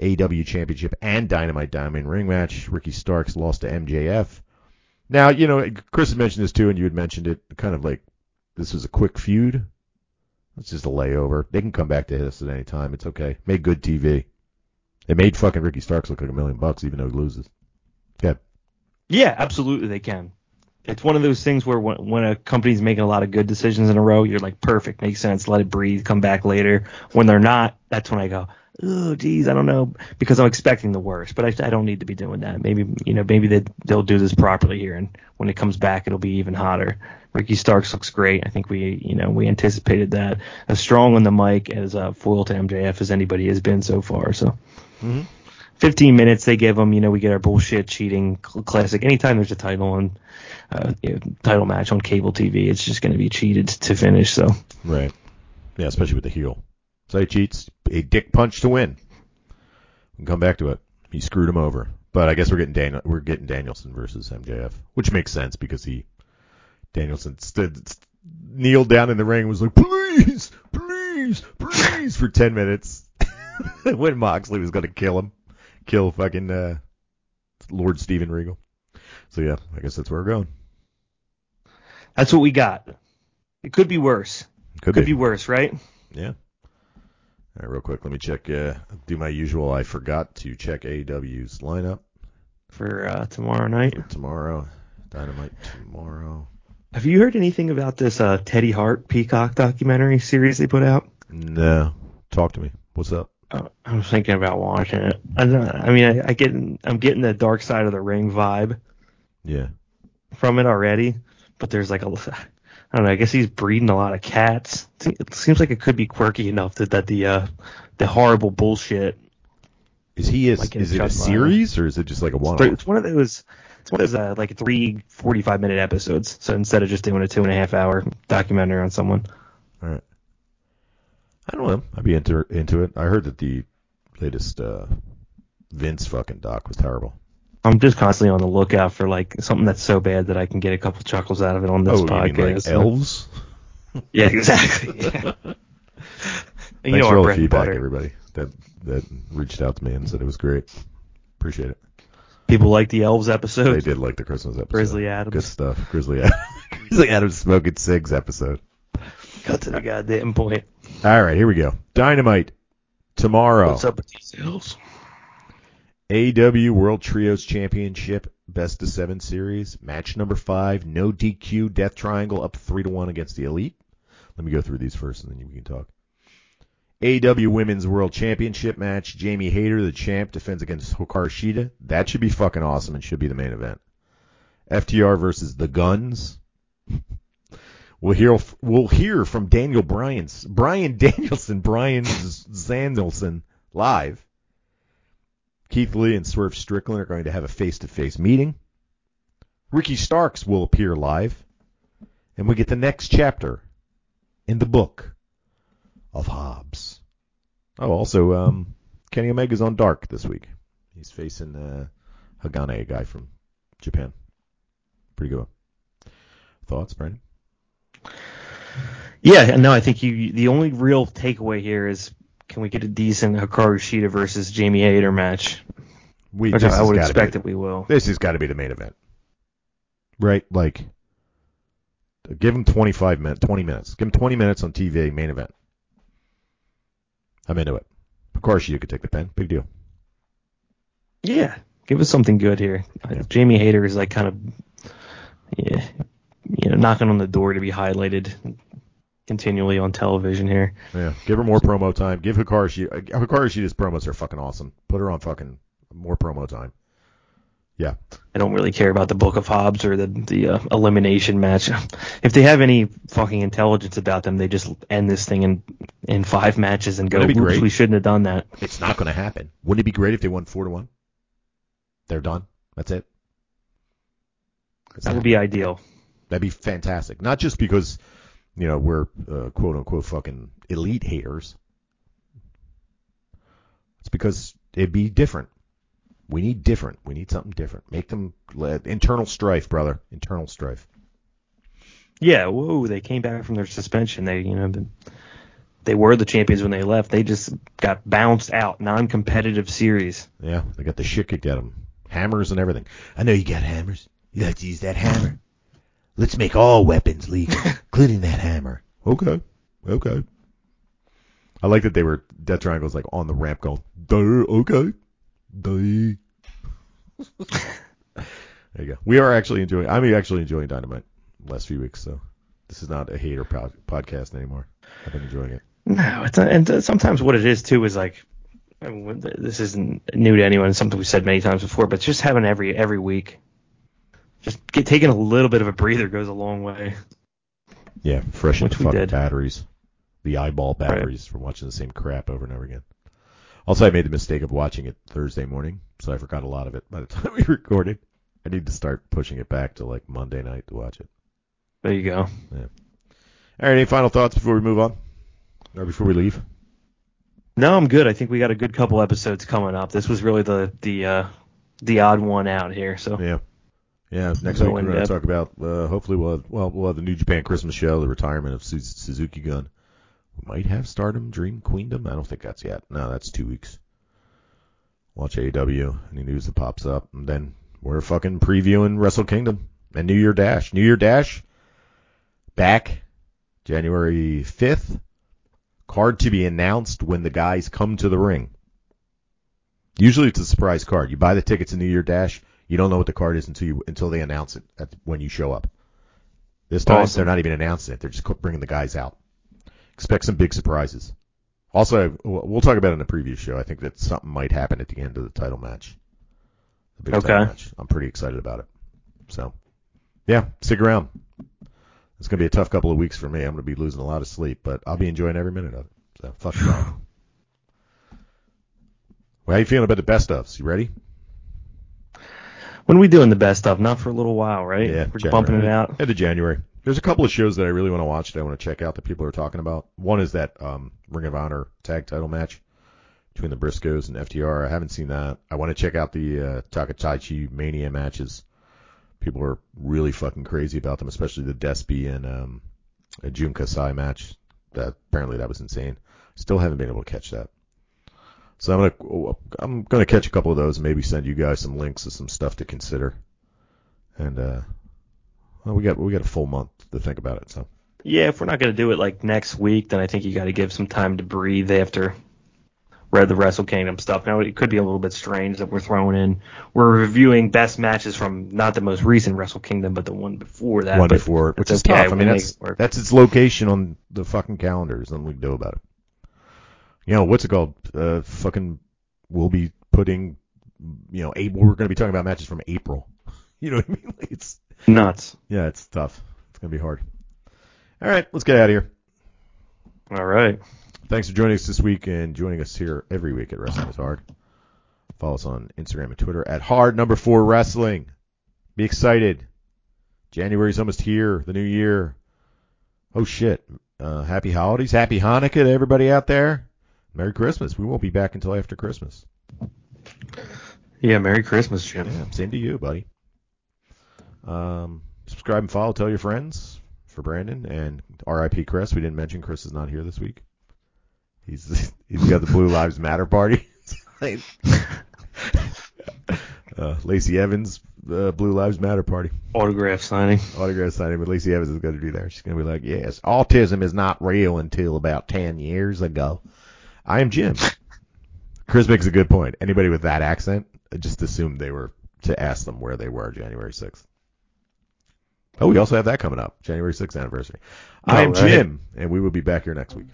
AW Championship and Dynamite Diamond ring match. Ricky Starks lost to MJF. Now, you know, Chris had mentioned this too, and you had mentioned it, kind of like this was a quick feud. It's just a layover. They can come back to this at any time. It's okay. Made good TV. It made fucking Ricky Starks look like a million bucks, even though he loses. Yeah. Yeah, absolutely they can. It's one of those things where when, when a company's making a lot of good decisions in a row, you're like, perfect, makes sense, let it breathe, come back later. When they're not, that's when I go, oh, geez, I don't know, because I'm expecting the worst. But I, I don't need to be doing that. Maybe, you know, maybe they, they'll do this properly here, and when it comes back, it'll be even hotter. Ricky Starks looks great. I think we, you know, we anticipated that as strong on the mic as uh, foil to MJF as anybody has been so far. So. Mm-hmm. 15 minutes they give them. You know, we get our bullshit cheating classic. Anytime there's a title on, uh, you know, title match on cable TV, it's just going to be cheated to finish. So Right. Yeah, especially with the heel. So he cheats a dick punch to win. We can come back to it. He screwed him over. But I guess we're getting Daniel we're getting Danielson versus MJF, which makes sense because he Danielson stood kneeled down in the ring and was like, "Please, please, please" for 10 minutes when Moxley was going to kill him. Kill fucking uh, Lord Steven Regal. So yeah, I guess that's where we're going. that's what we got. It could be worse. Could, Could be. be worse, right? Yeah. All right, real quick, let me check. Uh, do my usual. I forgot to check AEW's lineup For uh, tomorrow night. for tomorrow. Dynamite tomorrow. Have you heard anything about this uh, Teddy Hart Peacock documentary series they put out? No. Talk to me. What's up? Uh, I was thinking about watching it. I, don't, I mean, I, I get, I'm getting the Dark Side of the Ring vibe. Yeah. from it already, but there's like a I don't know. I guess he's breeding a lot of cats. It seems like it could be quirky enough that that the uh, the horrible bullshit. Is he? A, Like is it a series or is it just like a one? It's one of those. It's one of those uh, like three 45 minute episodes. So instead of just doing a two and a half hour documentary on someone, All right. I don't know. I'd be into into it. I heard that the latest uh, Vince fucking doc was terrible. I'm just constantly on the lookout for like something that's so bad that I can get a couple chuckles out of it on this oh, podcast. like elves? Yeah, exactly. Yeah. Thanks you know for all the feedback, everybody that that reached out to me and said it was great. Appreciate it. People like the elves episode. They did like the Christmas episode. Grizzly Adams. Good stuff. Grizzly Adams. Grizzly Adams smoking cigs episode. Cut to the goddamn point. All right, here we go. Dynamite tomorrow. What's up with these elves? AW World Trios Championship best of seven series. Match number five, no DQ, Death Triangle up three to one against the Elite. Let me go through these first, and then we can talk. AEW Women's World Championship match. Jamie Hayter, the champ, defends against Hikaru Shida. That should be fucking awesome and should be the main event. FTR versus the Guns. We'll hear we'll hear from Daniel Bryan's Brian Danielson, Brian Zandelson live. Keith Lee and Swerve Strickland are going to have a face-to-face meeting. Ricky Starks will appear live, and we get the next chapter in the book of Hobbs. Oh, also, um, Kenny Omega's on Dark this week. He's facing uh, Hagane, a guy from Japan. Pretty good. Thoughts, Brandon? Yeah, no, I think you. The only real takeaway here is can we get a decent Hikaru Shida versus Jamie Hayter match? We, Which I would expect be, that we will. This has got to be the main event, right? Like, give him 25 minutes, 20 minutes. Give him 20 minutes on TV, main event. I'm into it. Of course, you could take the pen. Big deal. Yeah, give us something good here. Yeah. Jamie Hayter is like kind of, yeah, you know, knocking on the door to be highlighted continually on television here. Yeah, give her more promo time. Give Hikaru Shida. Uh, Hikaru Shida's promos are fucking awesome. Put her on fucking more promo time. Yeah, I don't really care about the Book of Hobbs or the the uh, elimination match. If they have any fucking intelligence about them, they just end this thing in in five matches and go. Wouldn't it be "Oops, great? we shouldn't have done that. it's not going to happen. Wouldn't it be great if they won four to one? They're done. That's it. It's That would be ideal. That'd be fantastic. Not just because, you know, we're uh, quote unquote fucking elite haters. It's because it'd be different. We need different. We need something different. Make them internal strife, brother. Internal strife. Yeah, whoa, they came back from their suspension. They, you know, they were the champions when they left. They just got bounced out, non-competitive series. Yeah, they got the shit kicked out of them. Hammers and everything. I know you got hammers. You like to use that hammer. Let's make all weapons legal, including that hammer. Okay. Okay. I like that they were Death Triangle's like on the ramp going, okay. There you go. We are actually enjoying I'm actually enjoying Dynamite the last few weeks, so this is not a hater pod, podcast anymore. I've been enjoying it. No, it's and uh, sometimes what it is too is like, I mean, this isn't new to anyone. It's something we've said many times before, but just having every every week, just get, taking a little bit of a breather goes a long way. Yeah, fresh Which into we fucking did. batteries. The eyeball batteries from watching the same crap over and over again. Also, I made the mistake of watching it Thursday morning, so I forgot a lot of it by the time we recorded. I need to start pushing it back to like Monday night to watch it. There you go. Yeah. All right, any final thoughts before we move on? Or before we leave? No, I'm good. I think we got a good couple episodes coming up. This was really the the uh, the odd one out here. So Yeah. Yeah, next Go week we're going to talk about, uh, hopefully we'll have, well, we'll have the New Japan Christmas show, the retirement of Suzuki Gun. Might have Stardom, Dream, Queendom. I don't think that's yet. No, that's two weeks. Watch AEW, any news that pops up, and then we're fucking previewing Wrestle Kingdom and New Year Dash. New Year Dash, back January 5th. Card to be announced when the guys come to the ring. Usually it's a surprise card. You buy the tickets in New Year Dash, you don't know what the card is until you until they announce it at, when you show up. This time Awesome. they're not even announcing it; they're just bringing the guys out. Expect some big surprises. Also, we'll talk about it in the preview show. I think that something might happen at the end of the title match. The big title Okay. match. I'm pretty excited about it. So, yeah, stick around. It's gonna be a tough couple of weeks for me. I'm gonna be losing a lot of sleep, but I'll be enjoying every minute of it. So, fuck. Well, how you feeling about the best ofs? You ready? when are we doing the best stuff? Not for a little while, right? Yeah, we're January. bumping it out. End of January. There's a couple of shows that I really want to watch that I want to check out that people are talking about. One is that um, Ring of Honor tag title match between the Briscoes and FTR. I haven't seen that. I want to check out the uh, Takataichi Mania matches. People are really fucking crazy about them, especially the Despy and um, a Jun Kasai match. That apparently that was insane. Still haven't been able to catch that. So I'm gonna I'm gonna catch a couple of those and maybe send you guys some links of some stuff to consider. And uh, well, we got we got a full month to think about it. So Yeah, if we're not going to do it like next week, then I think you got to give some time to breathe after read the Wrestle Kingdom stuff. Now it could be a little bit strange that we're throwing in. We're reviewing best matches from not the most recent Wrestle Kingdom, but the one before that. One before, which it's is okay. tough. I mean, that's it that's its location on the fucking calendar. There's nothing we can do about it. You know what's it called? Uh, fucking, we'll be putting, you know, April, we're going to be talking about matches from April. You know what I mean? Like, it's nuts. yeah, it's tough. It's going to be hard. All right, let's get out of here. All right. Thanks for joining us this week and joining us here every week at Wrestling is Hard. Follow us on Instagram and Twitter at Hard Number Four Wrestling. Be excited. January's almost here. The new year. Oh shit. Uh, happy holidays. Happy Hanukkah to everybody out there. Merry Christmas. We won't be back until after Christmas. Yeah. Merry Christmas, Jim. Yeah, same to you, buddy. Um, subscribe and follow. Tell your friends for Brandon and R.I.P. Chris. We didn't mention Chris is not here this week. He's he's got the Blue Lives Matter party. uh, Lacey Evans, uh, Blue Lives Matter party. Autograph signing. Autograph signing, but Lacey Evans is going to be there. She's going to be like, yes, autism is not real until about 10 years ago. I am Jim. Chris makes a good point. Anybody with that accent, I just assumed they were to ask them where they were January 6th. Oh, we also have that coming up, January 6th anniversary. I am right. Jim, and we will be back here next week.